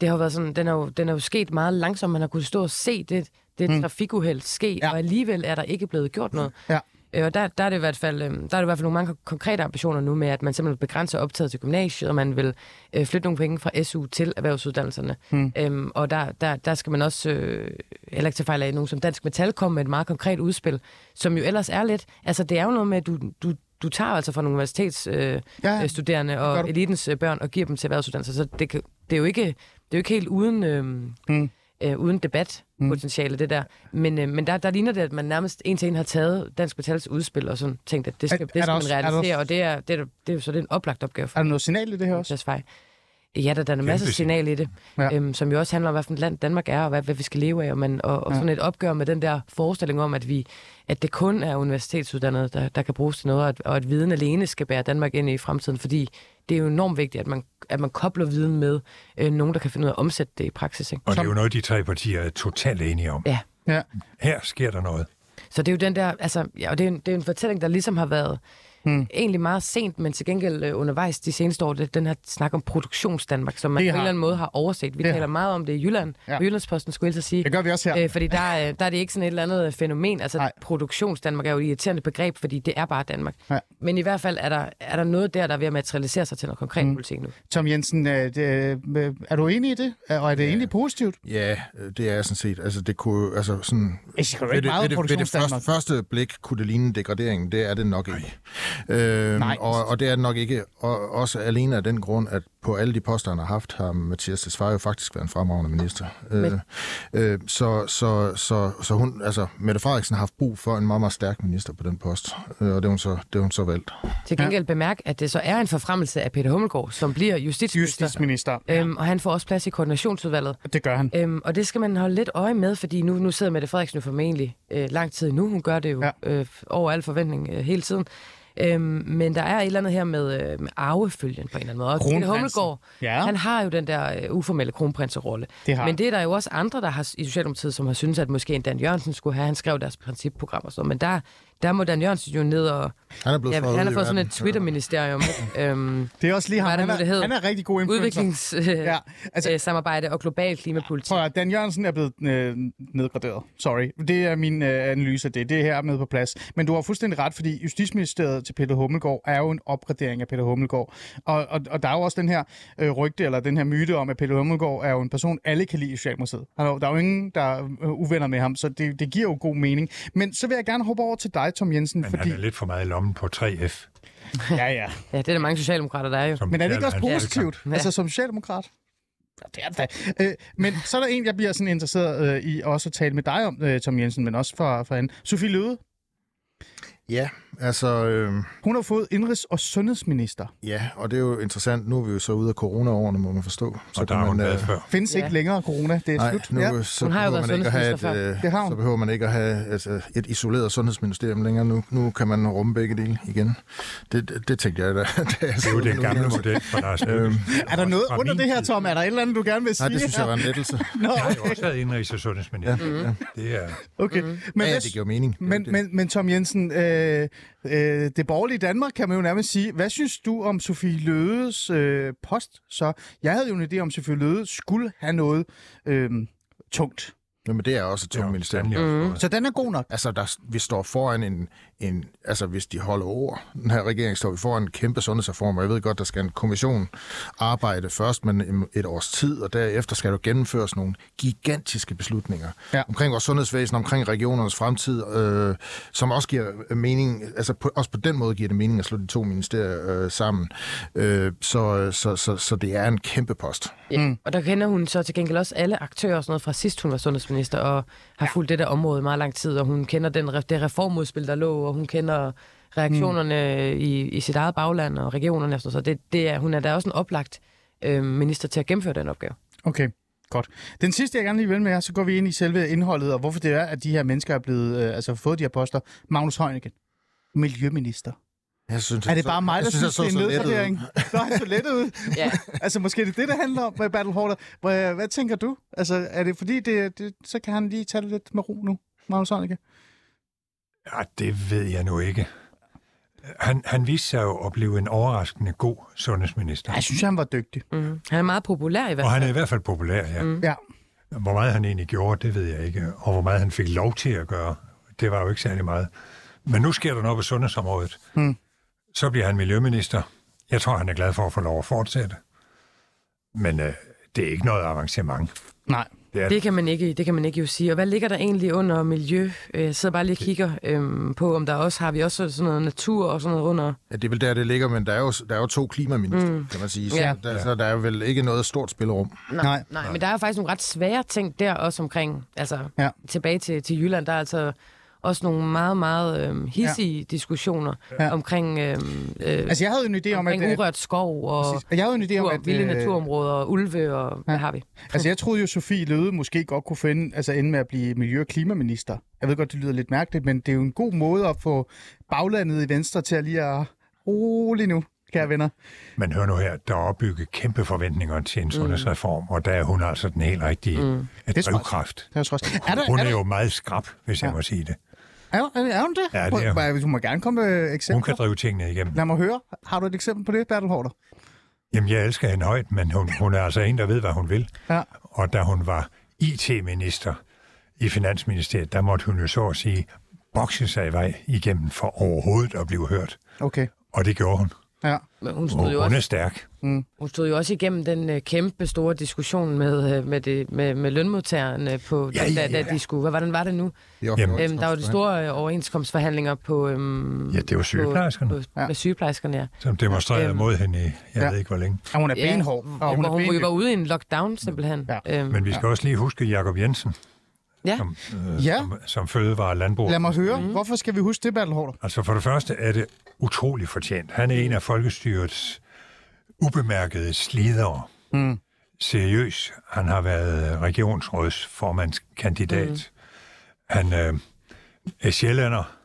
Det har været sådan, den er jo, den er jo sket meget langsomt. Man har kunnet stå og se det, det mm. trafikuheld ske, ja. og alligevel er der ikke blevet gjort noget. Ja. Øh, Og der, der, er det i hvert fald, øh, der er det i hvert fald nogle mange konkrete ambitioner nu med, at man simpelthen begrænser optaget til gymnasiet, og man vil øh, flytte nogle penge fra SU til erhvervsuddannelserne. Hmm. Øhm, og der, der, der skal man også, øh, heller ikke til fejl af, nogen som Dansk Metal komme med et meget konkret udspil, som jo ellers er lidt, altså det er jo noget med, at du, du, du tager altså fra nogle universitetsstuderende øh, Ja, og elitens øh, børn og giver dem til erhvervsuddannelser, så det, kan, det er jo ikke, det er jo ikke helt uden... Øh, Mm. Øh, uden debatpotentiale, det der. Men, øh, men der, der ligner det, at man nærmest en til en har taget Dansk Metals udspil og sådan tænkt, at det skal, Er- det er skal der man også- er der realisere, også- og det er, det, er, det er jo så det er en oplagt opgave for Er der noget signal i det her også? Mathias Fej. Ja, der, der er en masse signal i det, ja. øhm, som jo også handler om, hvad for et land Danmark er, og hvad, hvad vi skal leve af, og, man, og, og Ja. sådan et opgør med den der forestilling om, at vi at det kun er universitetsuddannede, der, der kan bruges til noget, og at, og at viden alene skal bære Danmark ind i fremtiden, fordi det er jo enormt vigtigt, at man, at man kobler viden med øh, nogen, der kan finde ud af at omsætte det i praksis. Ikke? Og det er jo noget, de tre partier er totalt enige om. Ja, Ja. Her sker der noget. Så det er jo den der, altså, ja, og det er, en, det er en fortælling, der ligesom har været hmm. egentlig meget sent, men til gengæld øh, undervejs de seneste år, det er den her snak om produktionsdanmark, som man Det på en har- eller anden måde har overset. Vi Det taler har- meget om det i Jylland, Ja. ja. Jyllandsposten skulle jeg sige. Det gør vi også her. Øh, fordi der, er, der er det ikke sådan et eller andet fænomen. Altså, Nej. Produktionsdanmark er jo et irriterende begreb, fordi det er bare Danmark. Ja. Men i hvert fald er der, er der noget der, der er ved at materialisere sig til noget konkret mm. politik nu. Tom Jensen, øh, det, øh, er du enig i det? Og er det egentlig positivt? Ja, øh, det er jeg sådan set. Altså, det kunne, altså sådan... Jeg Ved det, meget ved det, ved det produktionsdanmark. første, første blik kunne det ligne en degradering. Det er det nok ikke. Øhm, Nej. og, og det er det nok ikke. Og også alene af den grund, at på alle de poster, han har haft, har Mathias Tesfaye jo faktisk været en fremragende minister. Øh, øh, så, så, så, så hun, altså, Mette Frederiksen har haft brug for en meget, meget stærk minister på den post. Øh, og det er hun så, det er hun så valgt. Til gengæld bemærk, at det så er en forfremmelse af Peter Hummelgaard, som bliver justitsminister. Justitsminister. Øhm, og han får også plads i koordinationsudvalget. Det gør han. Øhm, og det skal man holde lidt øje med, fordi nu, nu sidder Mette Frederiksen jo formentlig øh, lang tid nu. Hun gør det jo ja. øh, over al forventning øh, hele tiden. Øhm, men der er et eller andet her med, øh, med arvefølgen på en eller anden måde. Og Peter. Hummelgaard, Ja. han har jo den der øh, uformelle. Det har Men det er der jo også andre, der har i Socialdemokratiet, som har syntes, at måske en Dan Jørgensen skulle have. Han skrev deres principprogram og sådan Men der, der må Dan Jørgensen jo ned og... Han er blevet Ja, han har fået sådan et Twitter-ministerium. øhm, Det er også lige ham. Er det Han er, han er rigtig god influencer. udviklings øh, Ja, ja, altså- øh, og global klimapolitik. Prøv at, Dan Jørgensen er blevet øh, nedgraderet. Sorry. Det er min øh, analyse af det. Det er her med på plads. Men du har fuldstændig ret, fordi Justitsministeriet til Peter Hummelgaard er jo en opgradering af Peter Hummelgaard. Og, og, og der er jo også den her øh, rygte, eller den her myte om, at Peter Hummelgaard er jo en person, alle kan lide i Socialdemokratiet. Er Der er jo ingen, der er øh, uvenner med ham, så det, det giver jo god mening. Men så vil jeg gerne hoppe over til dig, Tom Jensen, Men fordi... han er lidt for meget i lommen på 3F. Ja, ja. Ja, det er der mange socialdemokrater, der er jo. Som Men er det ikke også positivt? Ja. Altså som socialdemokrat? Ja, det er det. da. Øh, men så er der en, jeg bliver sådan interesseret øh, i også at tale med dig om, øh, Tom Jensen, men også for, for hende. Sofie Løde, Ja, altså... Øh, hun har fået indrigs- og sundhedsminister. ja, og det er jo interessant. Nu er vi jo så ude af corona-årene, må man forstå. Så Og der har hun man, været øh, før. Findes ja. Ikke længere corona, det er Nej, slut. nu, ja. så, Hun har jo behøver været man ikke at have et, sundhedsminister øh, Det har hun. så behøver man ikke at have altså, et isoleret sundhedsministerium længere. Nu, nu kan man rumme begge dele igen. Det, det, det tænkte jeg da. Det Det er jo den gamle model for Lars. Øhm, Er der noget under det her. Tom? Er der et eller andet, du gerne vil sige? Nej, det synes jeg var en lettelse. Nå, Jeg har jo også været indrigs- og sundhedsminister. Ja, ja. Det er okay. Mhm. Men, ja, det giver mening. men, men, men Tom Jensen, øh, øh, det borgerlige Danmark kan man jo nærmest sige. Hvad synes du om Sofie Lødes øh, post? Så jeg havde jo en idé om, at Sofie Løde skulle have noget øh, tungt. Jamen, det er også et tungt ministerium. fået. Så den er god nok. Altså, der, vi står foran en, en... Altså, hvis de holder ord, den her regering, står vi foran en kæmpe sundhedsreform, og jeg ved godt, der skal en kommission arbejde først, men et års tid, og derefter skal der gennemføres nogle gigantiske beslutninger Ja. omkring vores sundhedsvæsen, omkring regionernes fremtid, øh, som også giver mening, altså på, også på den måde giver det mening at slå de to ministerier øh, sammen. Øh, så, så, så, så det er en kæmpe post. Ja. Mm. Og der kender hun så til gengæld også alle aktører og sådan noget fra sidst hun var sundhedsminister, og har fulgt det der område i meget lang tid, og hun kender den, det reformudspil, der lå, og hun kender reaktionerne mm. i, i sit eget bagland og regionerne og sådan. Så det, det er, hun er da også en oplagt øh, minister til at gennemføre den opgave. Okay, godt. Den sidste, jeg gerne lige vil med jer, så går vi ind i selve indholdet, og hvorfor det er, at de her mennesker er blevet, øh, altså fået de her poster. Magnus Heunicke, miljøminister. Jeg synes, Er det så- bare mig, der jeg synes, jeg det er en nedgradering? Så er han så lettet ud. Ja. altså, måske er det det, der handler om med Battle Hoarder. Hvad, hvad tænker du? Altså, er det fordi, det, det, så kan han lige tage det lidt med ro nu, Magnus Heunicke? Ja, det ved jeg nu ikke. Han, han viste sig jo at blive en overraskende god sundhedsminister. Jeg synes, han var dygtig. Mm. Han er meget populær i hvert Og fald. han er i hvert fald populær, ja. Mm. Ja. Hvor meget han egentlig gjorde, det ved jeg ikke. Og hvor meget han fik lov til at gøre, det var jo ikke særlig meget. Men nu sker der noget på sundhedsområdet. Mm. Så bliver han miljøminister. Jeg tror, han er glad for at få lov at fortsætte. Men øh, det er ikke noget avancement. Nej. Det er Det kan, man ikke, det kan man ikke jo sige. Og hvad ligger der egentlig under miljø? Øh, Jeg sidder bare lige og kigger øhm, på, om der også har vi også sådan noget natur og sådan noget under. Ja, det er vel der, det ligger, men der er jo, der er jo to klimaminister, mm. kan man sige. Så, Ja. der, så der er vel ikke noget stort spilrum. Nej, Nej. nej, men der er jo faktisk nogle ret svære ting der også omkring, altså Ja. tilbage til, til Jylland, der er altså også nogle meget, meget øhm, hissige ja. diskussioner Ja. omkring, øhm, øh, Altså, jeg havde en idé om, at... omkring øh, urørt skov og præcis. jeg havde en idé om, at... vilde øh, naturområder og ulve og ja. hvad har vi? Altså, jeg troede jo, Sofie Løde måske godt kunne finde, altså ende med at blive miljø- og klimaminister. Jeg ved godt, det lyder lidt mærkeligt, men det er jo en god måde at få baglandet i Venstre til at lige at roligt nu. kære venner. Men hør nu her, der er opbygget kæmpe forventninger til en sundhedsreform, og der er hun altså den helt rigtige mm. Jeg. drivkraft. Det er, jeg også. er, der, Hun er, er der, jo meget skrab, hvis jeg Ja. må sige det. Er, er, hun det? Ja, det er hun. Må- Du må gerne komme med Hun eksempler. kan drive tingene igennem. Lad mig høre. Har du et eksempel på det, Bertel Hårder? Jamen, jeg elsker hende højt, men hun, hun er altså en, der ved, hvad hun vil. Ja. Og da hun var IT-minister i Finansministeriet, der måtte hun jo så at sige bokse sig i vej igennem for overhovedet at blive hørt. Okay. Og det gjorde hun. Ja. Men hun stod Hun, jo hun også er stærk. Hun stod jo også igennem den øh, kæmpe store diskussion med, øh, med, det, med, med lønmodtagerne på, Ja, ja, ja, ja, da, ja. da de skulle, hvad var den, var det nu? Jamen, Øhm, der var de store øh, overenskomstforhandlinger på... Øhm, Ja, det var sygeplejerskerne. På, på, Ja. Med sygeplejerskerne, ja. som demonstrerede Øhm, mod hende i, jeg ja. ved ikke hvor længe. Og hun er ja benhård. Og hun hvor er hun, hun var ude i en lockdown, simpelthen. Ja. Øhm, Men vi skal også lige huske Jakob Jensen, ja. som, øh, Ja. som, som fødevare- og landbrug. Lad mig høre. Hvorfor skal vi huske det, Bertel? Altså for det første er det utrolig fortjent. Han er en af folkestyrets ubemærkede slidere. Mm. Seriøs. Han har været regionsrådsformandskandidat. Mm. Han øh, er sjællander.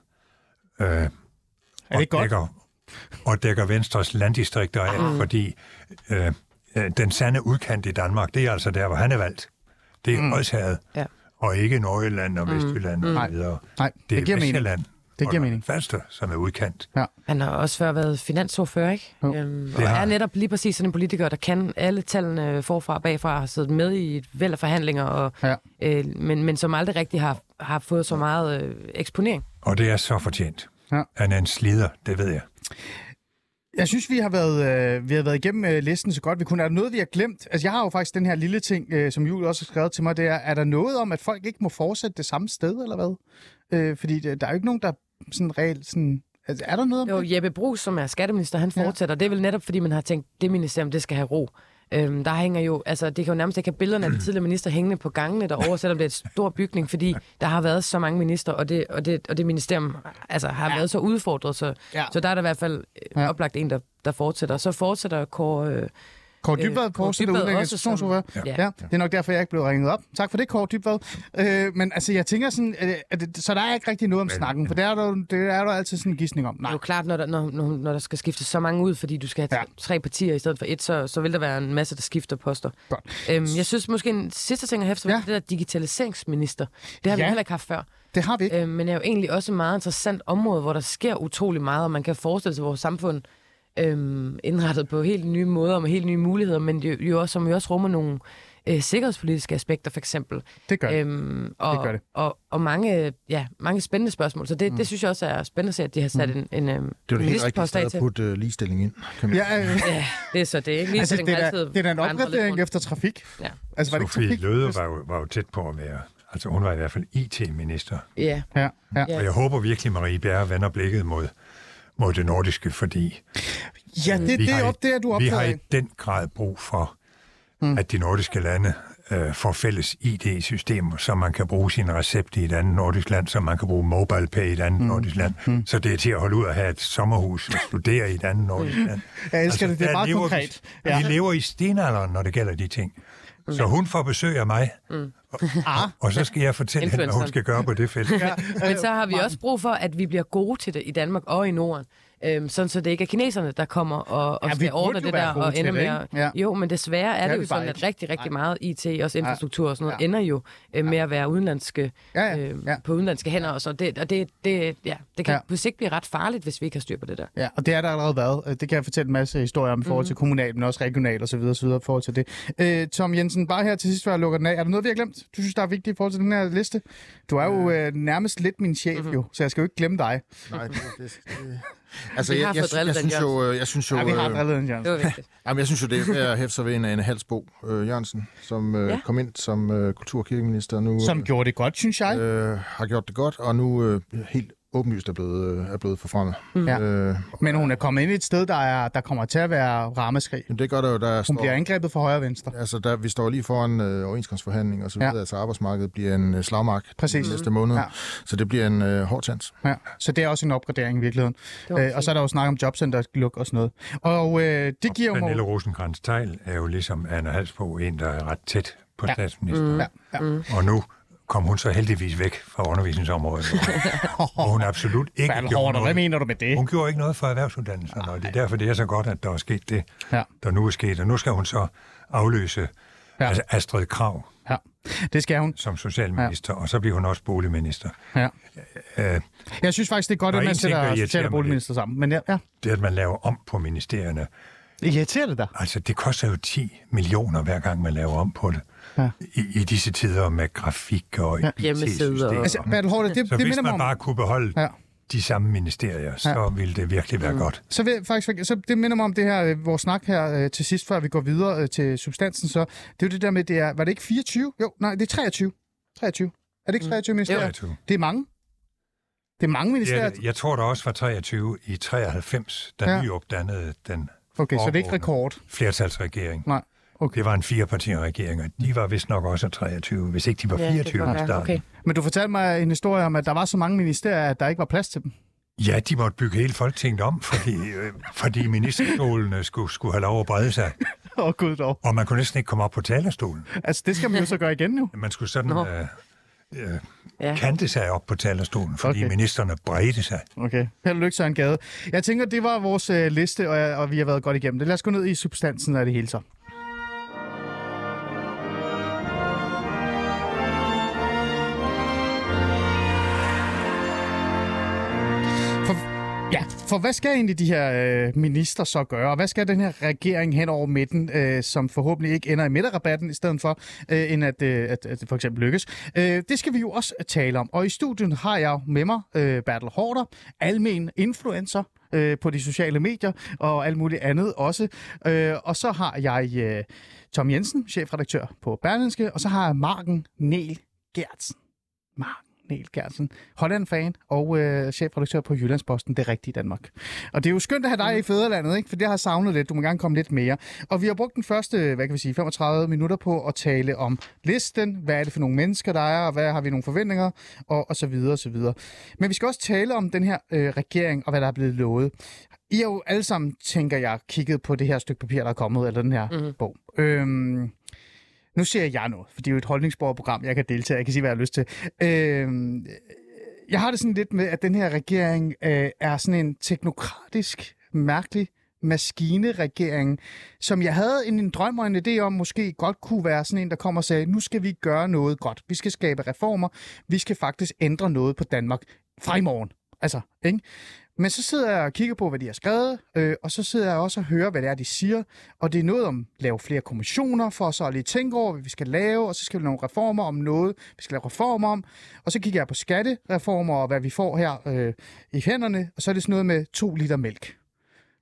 Øh, Er og det godt? Dækker, og dækker Venstres landdistrikter af, mm. fordi øh, øh, den sande udkant i Danmark, det er altså der, hvor han er valgt. Det er mm. Odshavet, Ja. Og ikke Nordjylland og Vestjylland mm. og videre. Nej, Det er det giver mening. Det giver mening. Falster, som er udkant. Han har også før været finansordfører, ikke? Jo. Øhm, og har er netop lige præcis sådan en politiker, der kan alle tallene forfra og bagfra, har siddet med i et væld af forhandlinger, og, Ja. øh, men, men som aldrig rigtig har, har fået så meget øh, eksponering. Og det er så fortjent. Ja. Han er en slider, det ved jeg. Jeg synes, vi har været, øh, vi har været igennem øh, listen så godt vi kunne. Er der noget, vi har glemt? Altså, jeg har jo faktisk den her lille ting, øh, som Julie også har skrevet til mig, det er, er der noget om, at folk ikke må fortsætte det samme sted, eller hvad? Øh, fordi det, der er jo ikke nogen, der sådan reelt sådan... Altså, er der noget om Jo, det? Jeppe Brugs, som er skatteminister, han Ja. fortsætter. Det er vel netop, fordi man har tænkt, det ministerium, det skal have ro. Øhm, der hænger jo, altså det kan jo nærmest ikke have billederne af den tidligere minister hængende på gangene derovre, selvom det er et stor bygning, fordi der har været så mange minister, og det, og det, og det ministerium altså, har ja. været så udfordret, så, Ja. så der er der i hvert fald Ja. ja. oplagt en, der, der fortsætter. Så fortsætter Kåre... Øh, Kåre øh, Dybvad Kåre fortsætter Dybvad også som-. Ja. Ja. ja. Det er nok derfor, jeg ikke blev ringet op. Tak for det, Kåre Dybvad. Øh, men altså, jeg tænker sådan, øh, at det, så der er ikke rigtig noget om snakken, for det er der, det er der altid sådan en gissning om. Det Nej. er jo klart, når der, når, når, når der skal skiftes så mange ud, fordi du skal have Ja. tre partier i stedet for et, så, så vil der være en masse, der skifter poster. Godt. Øhm, jeg synes måske en sidste ting, jeg hæfter Ja. ja. det der digitaliseringsminister. Det har vi Ja. heller ikke haft før. Det har vi ikke. Øhm, men er jo egentlig også et meget interessant område, hvor der sker utrolig meget, og man kan forestille sig vores samfund øhm, indrettet på helt nye måder og med helt nye muligheder, men jo, jo også, som jo også rummer nogle øh, sikkerhedspolitiske aspekter, for eksempel. Det gør det. Øhm, og, Det gør det. Og, og mange, ja, mange spændende spørgsmål. Så det, mm. det synes jeg også er spændende at se, at de har sat en, en, øhm, Det er jo det helt rigtige sted at putte uh, ligestilling ind. Kan man Ja, øh, Ja, det er så det. Ikke? altså, Ligestilling det, er da, det er en opgradering efter trafik. Ja. Altså, var det Sofie trafik? Løde var jo, var jo tæt på at være... Altså, hun var i hvert fald IT-minister. Ja. Ja, ja. Ja. Og jeg håber virkelig, Marie Bjerre vender blikket mod, mod det nordiske, fordi ja det, vi det har, er op, det er du vi har i den grad brug for, mm. at de nordiske lande øh, får fælles ID-systemer, så man kan bruge sin recept i et andet nordisk land, så man kan bruge MobilePay i et andet mm. nordisk land, mm. så det er til at holde ud at have et sommerhus og studere i et andet nordisk land. Jeg elsker det, det er meget lever konkret. Vi, ja. vi lever i stenalderen, når det gælder de ting. Så hun får besøg af mig, mm. og, og så skal jeg fortælle hende, hvad hun skal gøre på det felt. Ja. Men så har vi også brug for, at vi bliver gode til det i Danmark og i Norden. Øhm, sådan så det ikke er kineserne, der kommer og, og Ja, skal ordne det der og ender med at... Ja. Jo, men desværre er Det det jo sådan, at rigtig, rigtig meget IT, også infrastruktur og sådan noget, Ja. ender jo øh, med at være udenlandske, Ja, ja, øh, på udenlandske hænder. Og, så det, og det, det, ja, det kan Ja. på sigt blive ret farligt, hvis vi ikke har styr på det der. Ja, og det er der allerede været. Øh, Det kan jeg fortælle en masse historier om i forhold til kommunalt, men også regionalt osv. osv. i forhold til det. Øh, Tom Jensen, bare her til sidst, før jeg lukker den af. Er der noget, vi har glemt, du synes, der er vigtigt i forhold til den her liste? Du er jo øh, nærmest lidt min chef, jo, så jeg skal jo ikke glemme dig. Nej, det, det, det. Altså, jeg, har jeg, fået jeg, jeg, synes jo, øh, jeg synes jo, Ja, vi har øh, drillet den, Jens. Det var vigtigt. Jamen, jeg synes jo, det er at hæfte sig ved en Ane Halsbo øh, Jørgensen, som øh, Ja. kom ind som øh, kultur- og kirkeminister nu. Som gjorde det godt, synes jeg. øh, har gjort det godt, og nu øh, helt åbenlyst er blevet, øh, er blevet forfremmet. Ja. Øh, Men hun er kommet ind i et sted, der, er, der kommer til at være rammeskrig. men det gør der jo, der Hun står... bliver angrebet fra højre og venstre. Altså, der, vi står lige foran øh, overenskomstforhandling og så videre. Ja. Altså, arbejdsmarkedet bliver en øh, slagmark Præcis. næste måned. Ja. Så det bliver en øh, hård chance. Ja, så det er også en opgradering i virkeligheden. Øh, og så er der jo snak om jobcenterluk og sådan noget. Og øh, det giver jo Pernille mig... rosenkrantz er jo ligesom Anna Halsbo en, der er ret tæt på Ja. statsministeren. Ja, ja. Og nu kom hun så heldigvis væk fra undervisningsområdet, hvor hun absolut ikke Bertel gjorde Haarder, hvad noget. mener du med det? Hun gjorde ikke noget for erhvervsuddannelserne, og det er derfor, det er så godt, at der er sket det, Ja. der nu er sket. Og nu skal hun så afløse Ja. ja. Astrid Krav Ja, det skal hun. som socialminister, ja. og så bliver hun også boligminister. Ja. Øh, Jeg synes faktisk, det er godt, at man sætter social- og boligminister sammen. Men ja, ja. det, at man laver om på ministerierne, det irriterer det dig. altså det koster jo 10 millioner hver gang, man laver om på det. Ja. I, I disse tider med grafik og Ja. Og- Altså, Bertel Hårde, det, Så det hvis man om... bare kunne beholde Ja. de samme ministerier, så Ja. ville det virkelig være mm. godt. Så, vil faktisk, så det minder mig om det her, øh, vores snak her øh, til sidst, før vi går videre øh, til substansen. Så det er jo det der med, det er, var det ikke 24? Jo, nej, det er 23. 23. Er det ikke 23 ministerier? 23. Det er mange. Det er mange ministerier. Ja, jeg tror der også var 23 i 93, da Ja. ja. Nyrup dannede den Okay, så det er ikke rekord. flertalsregering. Nej. Okay. Det var en firepartiregering, og de var vist nok også 23, hvis ikke de var Ja, det 24 kan i starten. Okay. Men du fortalte mig en historie om, at der var så mange ministerier, at der ikke var plads til dem. Ja, de måtte bygge hele Folketinget om, fordi, øh, fordi ministerstolene skulle, skulle have lov at brede sig, Åh, oh, gud dog. og man kunne næsten ikke komme op på talerstolen. Altså, det skal man jo så gøre igen nu. Man skulle sådan Nå. øh, øh, Ja. kante sig op på talerstolen, fordi Okay. ministerne bredte sig. Okay. Og lykke, Søren Gade. Jeg tænker, det var vores øh, liste, og, og vi har været godt igennem det. Lad os gå ned i substansen af det hele så. For hvad skal egentlig de her øh, minister så gøre? Og hvad skal den her regering hen over midten, øh, som forhåbentlig ikke ender i midterrabatten i stedet for, øh, end at, øh, at, at det for eksempel lykkes? Øh, det skal vi jo også øh, tale om. Og i studien har jeg med mig øh, Bertel Hårder, almen influencer øh, på de sociale medier og alt muligt andet også. Øh, og så har jeg øh, Tom Jensen, chefredaktør på Berlinske, og så har jeg Marken Nel Gertsen. Marken Nel Gertsen, Holland-fan og øh, chefredaktør på Jyllandsposten, Det Rigtige Danmark. Og det er jo skønt at have dig i fædrelandet, ikke? for det har savnet lidt. Du må gerne komme lidt mere. Og vi har brugt den første, hvad kan vi sige, 35 minutter på at tale om listen. Hvad er det for nogle mennesker, der er, og hvad har vi nogle forventninger, og, og så videre, og så videre. Men vi skal også tale om den her øh, regering, og hvad der er blevet lovet. I har jo alle sammen, tænker jeg, kigget på det her stykke papir, der er kommet, eller den her mm. bog. Øhm, nu ser jeg noget, for det er jo et holdningsborgerprogram, jeg kan deltage. Jeg kan sige, hvad jeg har lyst til. Øh, jeg har det sådan lidt med, at den her regering øh, er sådan en teknokratisk, mærkelig maskineregering, som jeg havde en, en drøm og en idé om, måske godt kunne være sådan en, der kommer og sagde, nu skal vi gøre noget godt. Vi skal skabe reformer. Vi skal faktisk ændre noget på Danmark fra i morgen. Altså, ikke? Men så sidder jeg og kigger på, hvad de har skrevet, øh, og så sidder jeg også og hører, hvad det er, de siger. Og det er noget om at lave flere kommissioner, for så at lige tænke over, hvad vi skal lave, og så skal vi lave nogle reformer om noget, vi skal lave reformer om. Og så kigger jeg på skattereformer, og hvad vi får her øh, i hænderne, og så er det sådan noget med to liter mælk,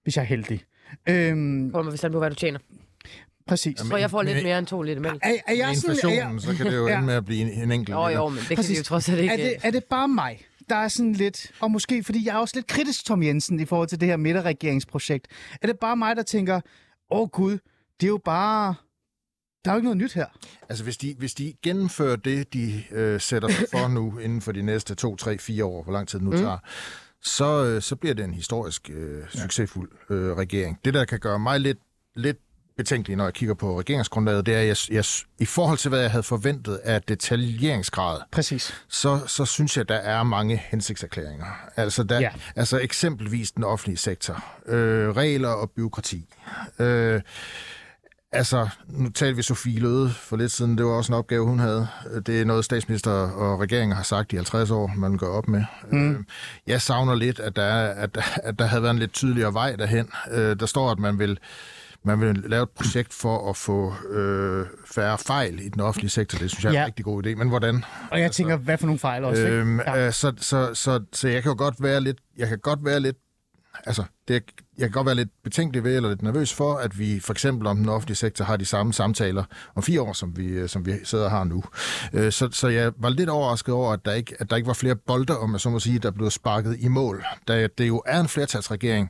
hvis jeg er heldig. Øhm, Kommer hvis på, hvad du tjener. præcis. Jeg tror, jeg får lidt men- mere end to liter mælk. Er, er jeg Med sådan, er, jeg, inflationen, så kan det jo Ja. ende med at blive en, en enkelt Jo, liter. jo, men det kan Præcis. vi jo trods alt ikke. er, det, er det bare mig, der er sådan lidt, og måske fordi jeg er også lidt kritisk, Tom Jensen, i forhold til det her midterregeringsprojekt. Er det bare mig, der tænker, åh gud, det er jo bare... Der er jo ikke noget nyt her. Altså, hvis de, hvis de gennemfører det, de øh, sætter sig for nu, inden for de næste to, tre, fire år, hvor lang tid det nu tager, så, øh, så bliver det en historisk øh, succesfuld øh, regering. Det, der kan gøre mig lidt, lidt betænkelig, når jeg kigger på regeringsgrundlaget, det er, at jeg, jeg, i forhold til, hvad jeg havde forventet af detaljeringsgrad, Præcis. så, så synes jeg, der er mange hensigtserklæringer. Altså, der, Ja. altså eksempelvis den offentlige sektor. Øh, regler og byråkrati. Øh, altså, nu talte vi Sofie Løde for lidt siden. Det var også en opgave, hun havde. Det er noget, statsminister og regeringen har sagt i 50 år, man går op med. Mm. Øh, jeg savner lidt, at der, er, at, at der havde været en lidt tydeligere vej derhen. Øh, der står, at man vil man vil lave et projekt for at få øh, færre fejl i den offentlige sektor. Det synes jeg er Ja. en rigtig god idé. Men hvordan? Og jeg tænker, hvad for nogle fejl også? Øhm, ja. øh, så, så, så, så jeg kan jo godt være lidt, jeg kan godt være lidt, altså, det, jeg kan godt være lidt betænkelig ved, eller lidt nervøs for, at vi for eksempel om den offentlige sektor har de samme samtaler om fire år, som vi, øh, som vi sidder og har nu. Øh, så, så jeg var lidt overrasket over, at der ikke, at der ikke var flere bolde, om jeg så må sige, der blev sparket i mål. Da det jo er en flertalsregering,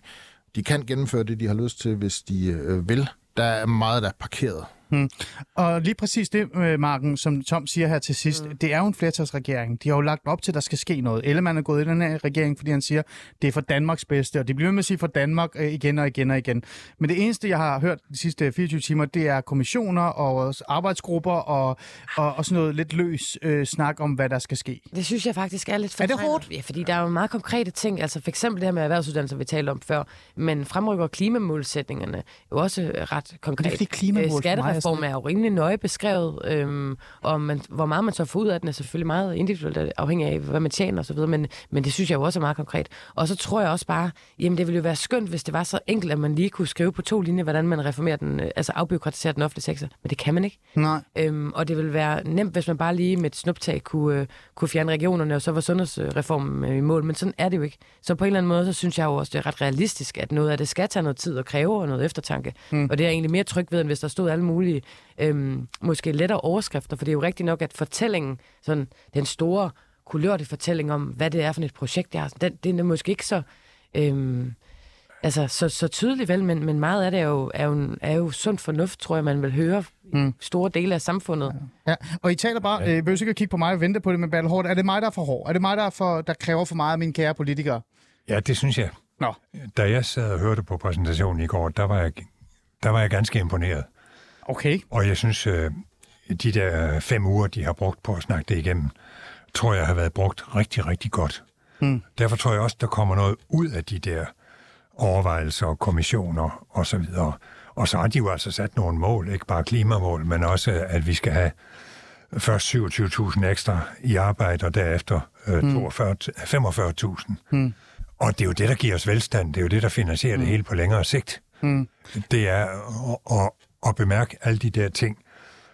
de kan gennemføre det, de har lyst til, hvis de øh, vil. Der er meget, der er parkeret og lige præcis det, øh, Marken, som Tom siger her til sidst, mm. det er jo en flertalsregering. De har jo lagt op til, at der skal ske noget. Ellemann er gået i den her regering, fordi han siger, det er for Danmarks bedste, og det bliver med at sige for Danmark øh, igen og igen og igen. Men det eneste, jeg har hørt de sidste 24 timer, det er kommissioner og arbejdsgrupper og, og, og sådan noget lidt løs øh, snak om, hvad der skal ske. Det synes jeg faktisk er lidt Er det hårdt? Ja, fordi der er jo meget konkrete ting. Altså for eksempel det her med erhvervsuddannelser, vi talte om før. Men fremrykker klimamålsætningerne er jo også ret konkret. Det er fordi klimamål For mig er jo rimelig nøje beskrevet, øhm, og man, hvor meget man så får ud af den er selvfølgelig meget individuelt afhængig af, hvad man tjener osv., men, men det synes jeg jo også er meget konkret. Og så tror jeg også bare, jamen det ville jo være skønt, hvis det var så enkelt, at man lige kunne skrive på to linjer, hvordan man reformerer den, øh, altså afbyråkratiserer den offentlige sektor. Men det kan man ikke. Nej. Øhm, og det vil være nemt, hvis man bare lige med et snuptag kunne, øh, kunne fjerne regionerne, og så var sundhedsreformen øh, i mål. Men sådan er det jo ikke. Så på en eller anden måde, så synes jeg jo også, det er ret realistisk, at noget af det skal tage noget tid og kræve og noget eftertanke. Mm. Og det er jeg egentlig mere tryg ved, end hvis der stod alle mulige, øhm, måske lettere overskrifter. For det er jo rigtigt nok, at fortællingen, sådan den store kulørte fortælling om, hvad det er for et projekt, jeg har, den, den er måske ikke så... Øhm, Altså, så, så tydeligt vel, men, men meget af det er jo, er, jo, er jo sund fornuft, tror jeg, man vil høre mm. i store dele af samfundet. Ja, og I taler bare, øh, behøver ikke at kigge på mig og vente på det med Battle Hårdt. Er det mig, der er for hård? Er det mig, der, er for, der kræver for meget af mine kære politikere? Ja, det synes jeg. Nå, Da jeg sad og hørte på præsentationen i går, der var jeg, der var jeg ganske imponeret. Okay. Og jeg synes, øh, de der fem uger, de har brugt på at snakke det igennem, tror jeg har været brugt rigtig, rigtig godt. Mm. Derfor tror jeg også, der kommer noget ud af de der overvejelser og kommissioner og så videre. Og så har de jo altså sat nogle mål, ikke bare klimamål, men også, at vi skal have først 27.000 ekstra i arbejde, og derefter øh, 42 45.000. Mm. Og det er jo det, der giver os velstand. Det er jo det, der finansierer mm. det hele på længere sigt. Mm. Det er at, at, bemærke alle de der ting,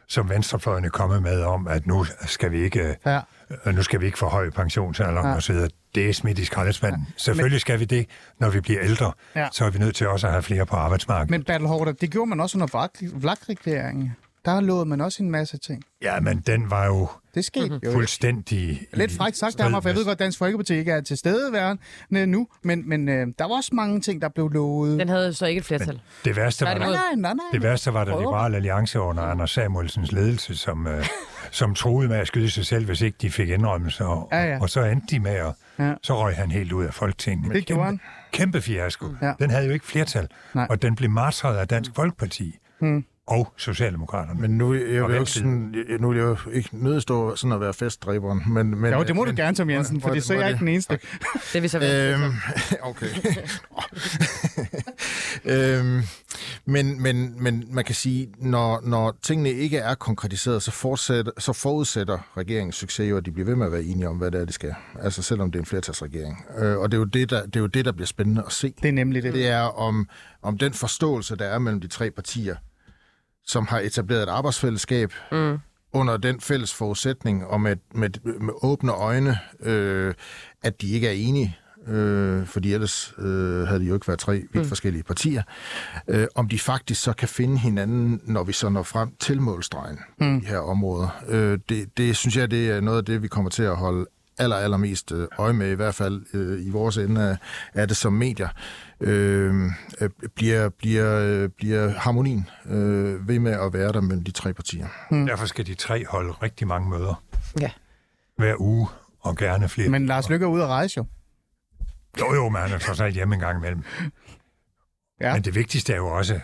som venstrefløjen er kommet med om, at nu skal vi ikke, Ja. øh, nu skal vi ikke forhøje pensionsalderen Ja. videre. Det er smidt i skraldespanden. Ja. Selvfølgelig skal vi det, når vi bliver ældre. Ja. Så er vi nødt til også at have flere på arbejdsmarkedet. Men Battle Hårdt, det gjorde man også under vlak-regeringen. Der lovede man også en masse ting. Ja, men den var jo Det skete Mhm. jo. fuldstændig... Lidt frækt sagt af mig, for jeg ved godt, at Dansk Folkeparti ikke er til stedeværende nu, men, men øh, der var også mange ting, der blev lovet. Den havde så ikke et flertal. Det værste, var. Nej, nej, nej, nej. det værste var, da Prøver. Liberal Alliance under Anders Samuelsens ledelse, som, øh, som troede med at skyde sig selv, hvis ikke de fik indrømmelser. Og, Ja, ja. og så endte de med at... Ja. Så røg han helt ud af Folketinget. Det gjorde han. Kæmpe fiasko. Ja. Den havde jo ikke flertal. Nej. Og den blev martret af Dansk Folkeparti. Og Socialdemokraterne. Men nu, jeg vil ikke, sådan, jeg- nu vil jeg jo ikke nødstå sådan at være festdræberen, men... men Jo, det må men, du gerne, Tom Jensen, for så er hvor jeg det- ikke den eneste. Det er vi så. Øhm, okay. øhm, men, men, men man kan sige, når, når tingene ikke er konkretiseret, så, fortsætter, så forudsætter regeringens succes jo, at de bliver ved med at være enige om, hvad det er, de skal. Altså selvom det er en flertalsregering. Øh, og det er, jo det, der, det er jo det, der bliver spændende at se. Det er nemlig det. Det er om, om den forståelse, der er mellem de tre partier, som har etableret et arbejdsfællesskab mm. under den fælles forudsætning, og med, med, med åbne øjne, øh, at de ikke er enige, øh, fordi ellers øh, havde de jo ikke været tre vidt mm. forskellige partier, øh, om de faktisk så kan finde hinanden, når vi så når frem til målstregen mm. i de her områder. Øh, det, det synes jeg, det er noget af det, vi kommer til at holde aller, allermest øh, øje med, i hvert fald øh, i vores ende af, af det som medier, øh, øh, bliver, bliver, øh, bliver harmonien øh, ved med at være der mellem de tre partier. Derfor skal de tre holde rigtig mange møder Ja. hver uge, og gerne flere. Men Lars Lykke er ude at rejse jo. Jo, jo, men han er trods alt hjemme en gang imellem. Ja. Men det vigtigste er jo også,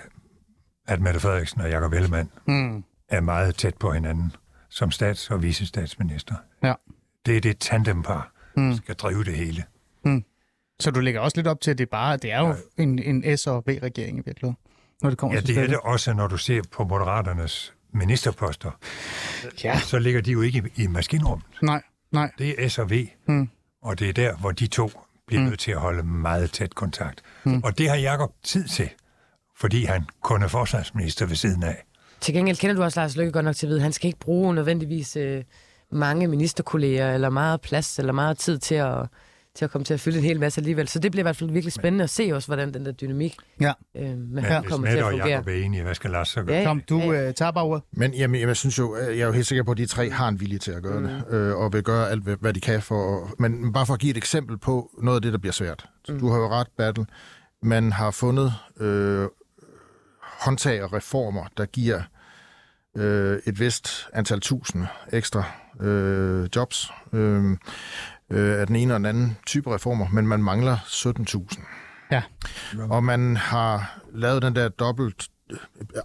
at Mette Frederiksen og Jakob Ellemann Mm. er meget tæt på hinanden som stats- og vicestatsminister. Ja. Det er det tandempar, mm. skal drive det hele. Så du lægger også lidt op til, at det bare det er jo en, en S- og V-regering i virkeligheden, når det kommer Ja, til det er stykket. det også, når du ser på Moderaternes ministerposter. Ja. Så ligger de jo ikke i, i maskinrummet. Nej, nej. Det er S og V, Mm. og det er der, hvor de to bliver nødt til at holde meget tæt kontakt. Mm. Og det har Jakob tid til, fordi han kun er forsvarsminister ved siden af. Til gengæld kender du også Lars Løkke godt nok til at vide, at han skal ikke bruge nødvendigvis øh, mange ministerkolleger, eller meget plads, eller meget tid til at, til at komme til at fylde en hel masse alligevel. Så det bliver i hvert fald virkelig spændende at se også, hvordan den der dynamik Ja. øh, med hvis kommer til at fungere. Jakob er enige, hvad skal Lars så gøre? Ja, Tom, du ja. øh, tager bare ordet. Men jamen, jamen, jeg synes jo, øh, jeg er jo helt sikker på, at de tre har en vilje til at gøre mm. det, øh, og vil gøre alt, hvad- hvad de kan for. at- Men bare for at give et eksempel på noget af det, der bliver svært. Mm. Du har jo ret, Battle. Man har fundet øh, håndtag og reformer, der giver øh, et vist antal tusind ekstra øh, jobs øh, øh, af den ene og den anden type reformer, men man mangler 17.000. Ja. Og man har lavet den der dobbelt øh,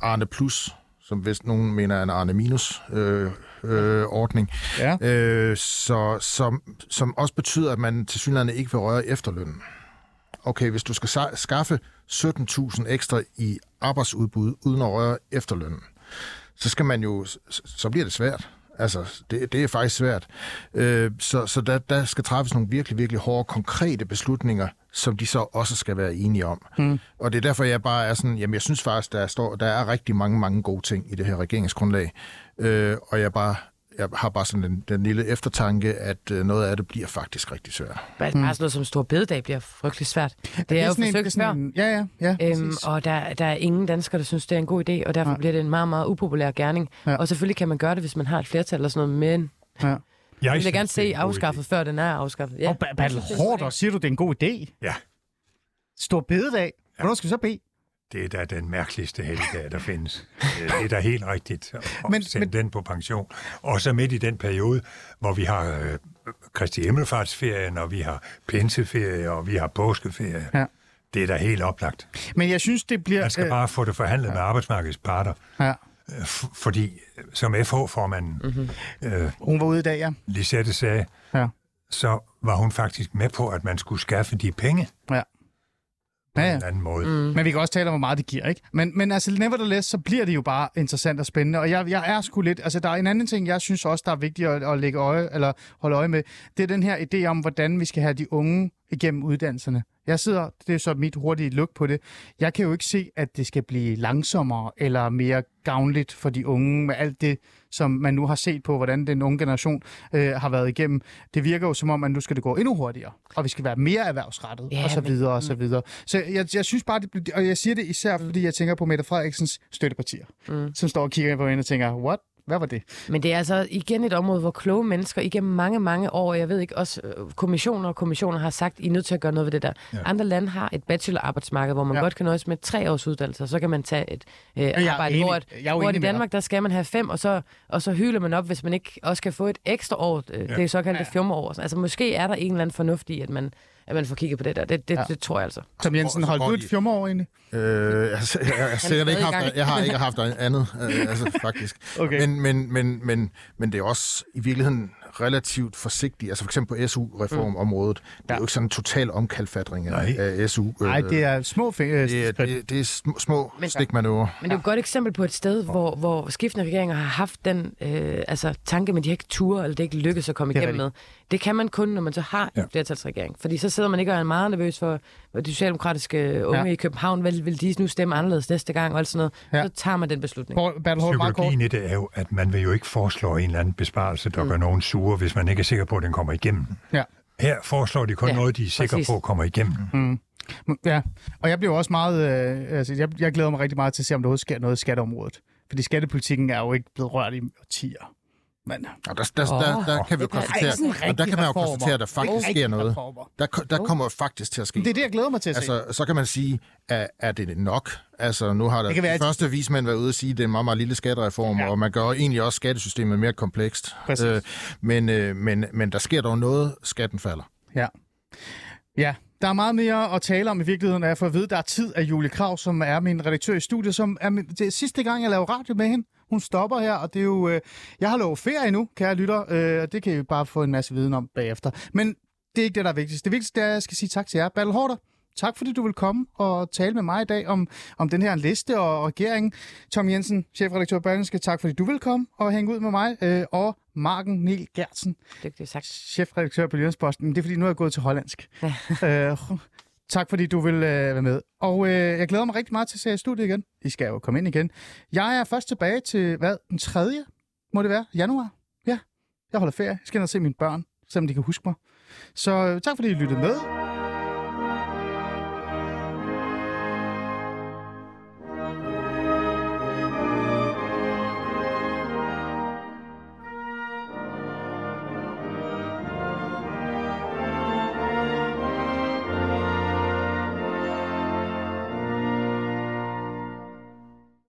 Arne Plus, som vist nogen mener er en Arne Minus øh, øh, ordning, Ja. øh, så, som, som også betyder, at man til synligheden ikke vil røre efterlønnen. Okay, hvis du skal skaffe 17.000 ekstra i arbejdsudbud uden at røre efterlønnen, så skal man jo, så bliver det svært. Altså, det, det er faktisk svært. Øh, så så der, der skal træffes nogle virkelig, virkelig hårde, konkrete beslutninger, som de så også skal være enige om. Mm. Og det er derfor, jeg bare er sådan, jamen jeg synes faktisk, der, står, der er rigtig mange, mange gode ting i det her regeringsgrundlag. Øh, og jeg bare jeg har bare sådan den, den lille eftertanke, at øh, noget af det bliver faktisk rigtig svært. Bare, bare sådan noget som stor bededag bliver frygtelig svært. Det er jo sådan en- forsøgt før. Ja, ja, ja. Øhm, og der, der er ingen danskere, der synes, det er en god idé, og derfor Nej. bliver det en meget, meget upopulær gerning. Ja. Og selvfølgelig kan man gøre det, hvis man har et flertal eller sådan noget, men ja. Jeg jeg vil gerne det er se afskaffet, idé. før den er afskaffet. Ja. Og ba- Battle Hårder, siger du, det er en god idé? Ja, Stor bededag. Hvornår skal vi så bede? Det er da den mærkeligste helligdag, der findes. Øh, Det er da helt rigtigt at Men- sende men- den på pension. Og så midt i den periode, hvor vi har øh, Kristi Himmelfartsferien, og vi har pinseferie, og vi har påskeferie. Ja. Det er da helt oplagt. Men jeg synes, det bliver... Man skal bare få det forhandlet med arbejdsmarkedets parter. Ja. Øh, f- Fordi, øh, som FH-formanden mm-hmm. øh, Hun var ude i dag, ja. Lisette sagde, Ja. så var hun faktisk med på, at man skulle skaffe de penge Ja. På Ja, ja. en anden måde. Mm. Men vi kan også tale om, hvor meget det giver, ikke? Men, men altså, nevertheless, så bliver det jo bare interessant og spændende. Og jeg, jeg er sgu lidt... Altså, der er en anden ting, jeg synes også, der er vigtigt at, at lægge øje, eller holde øje med. Det er den her idé om, hvordan vi skal have de unge igennem uddannelserne. Jeg sidder, det er så mit hurtige look på det. Jeg kan jo ikke se, at det skal blive langsommere eller mere gavnligt for de unge med alt det, som man nu har set på, hvordan den unge generation øh, har været igennem. Det virker jo som om, at nu skal det gå endnu hurtigere, og vi skal være mere erhvervsrettet, Ja, og så men- videre, og så videre. Så jeg, jeg synes bare, det, bliver- og jeg siger det især, fordi jeg tænker på Mette Frederiksens støttepartier, mm. som står og kigger på hende og tænker, what? Hvad var det? Men det er altså igen et område, hvor kloge mennesker igennem mange, mange år, jeg ved ikke, også øh, kommissioner og kommissioner har sagt, I er nødt til at gøre noget ved det der. Ja. Andre lande har et bachelorarbejdsmarked, hvor man Ja. godt kan nøjes med tre års uddannelse, og så kan man tage et øh, er arbejde, enig. hvor, at, Jeg er hvor i Danmark, der skal man have fem, og så, og så hylder man op, hvis man ikke også kan få et ekstra år, øh, ja. det er såkaldte ja. fjumreår. Altså måske er der en eller anden fornuft i, at man, at man får kigget på det der. Det, det, Ja. det tror jeg altså. Tom Jensen, holdt du et de- fjumreår egentlig? Øh, jeg, jeg, jeg, jeg, har sikkert ikke haft, jeg har ikke haft andet, øh, altså faktisk. Okay. Men, men, men, men, men det er også i virkeligheden relativt forsigtigt. Altså for eksempel på SU-reformområdet. Det er Ja. jo ikke sådan en total omkalfatring af, Nej. af SU. Nej, det er små fingre. det, er, det, det er små, små Men- stikmanøvrer. Men det er jo et godt eksempel på et sted, hvor, hvor skiftende regeringer har haft den øh, altså, tanke, men de har ikke ture, eller det er ikke lykkedes at komme igennem med. Det kan man kun, når man så har en Ja. flertalsregering. Fordi så sidder man ikke og er meget nervøs for, de socialdemokratiske unge Ja. i København. Vil, vil de nu stemme anderledes næste gang, og alt sådan noget. Ja. Så tager man den beslutning. Psykologien i det er jo, at man vil jo ikke foreslå en eller anden besparelse, der mm. gør nogen sure, hvis man ikke er sikker på, at den kommer igennem. Ja. Her foreslår de kun Ja, noget, de er sikre præcis. på kommer igennem. Mm. Ja, og jeg bliver også meget, øh, altså jeg, jeg glæder mig rigtig meget til at se, om der sker noget i skatteområdet. Fordi skattepolitikken er jo ikke blevet rørt i årtier. Men Og der, der, der, der kan vi jo er konstatere, og der kan man jo reformer. konstatere, at der faktisk sker noget. reformer. Der, der kommer faktisk til at ske Det er det, jeg glæder mig til at se. Altså, så kan man sige, er, er det nok? Altså, nu har der Det kan de være, at- første vismænd været ude og sige, at det er en meget, meget lille skattereform, Ja. og man gør egentlig også skattesystemet mere komplekst. Præcis. men, øh, men, men der sker dog noget, skatten falder. Ja. Ja, der er meget mere at tale om i virkeligheden, og jeg får at vide, at der er tid af Julie Krav, som er min redaktør i studiet, som er min, det er sidste gang, jeg laver radio med hende. Hun stopper her, og det er jo... Øh, jeg har lovet ferie nu, kære lytter, øh, og det kan I bare få en masse viden om bagefter. Men det er ikke det, der er vigtigst. Det vigtigste er, at jeg skal sige tak til jer. Battle Hårder, tak fordi du vil komme og tale med mig i dag om, om den her liste og regeringen. Tom Jensen, chefredaktør Berlingske, tak fordi du vil komme og hænge ud med mig. Øh, og Marken Niel Gertsen, Dygtigt sagt. chefredaktør på Jyllandsposten. Det er fordi, nu er jeg gået til hollandsk. øh, tak fordi du vil øh, være med. Og øh, jeg glæder mig rigtig meget til at se jer i studiet igen. I skal jo komme ind igen. Jeg er først tilbage til, hvad, den 3. må det være? Januar? Ja, jeg holder ferie. Jeg skal ind og se mine børn, selvom de kan huske mig. Så øh, tak fordi I lyttede med.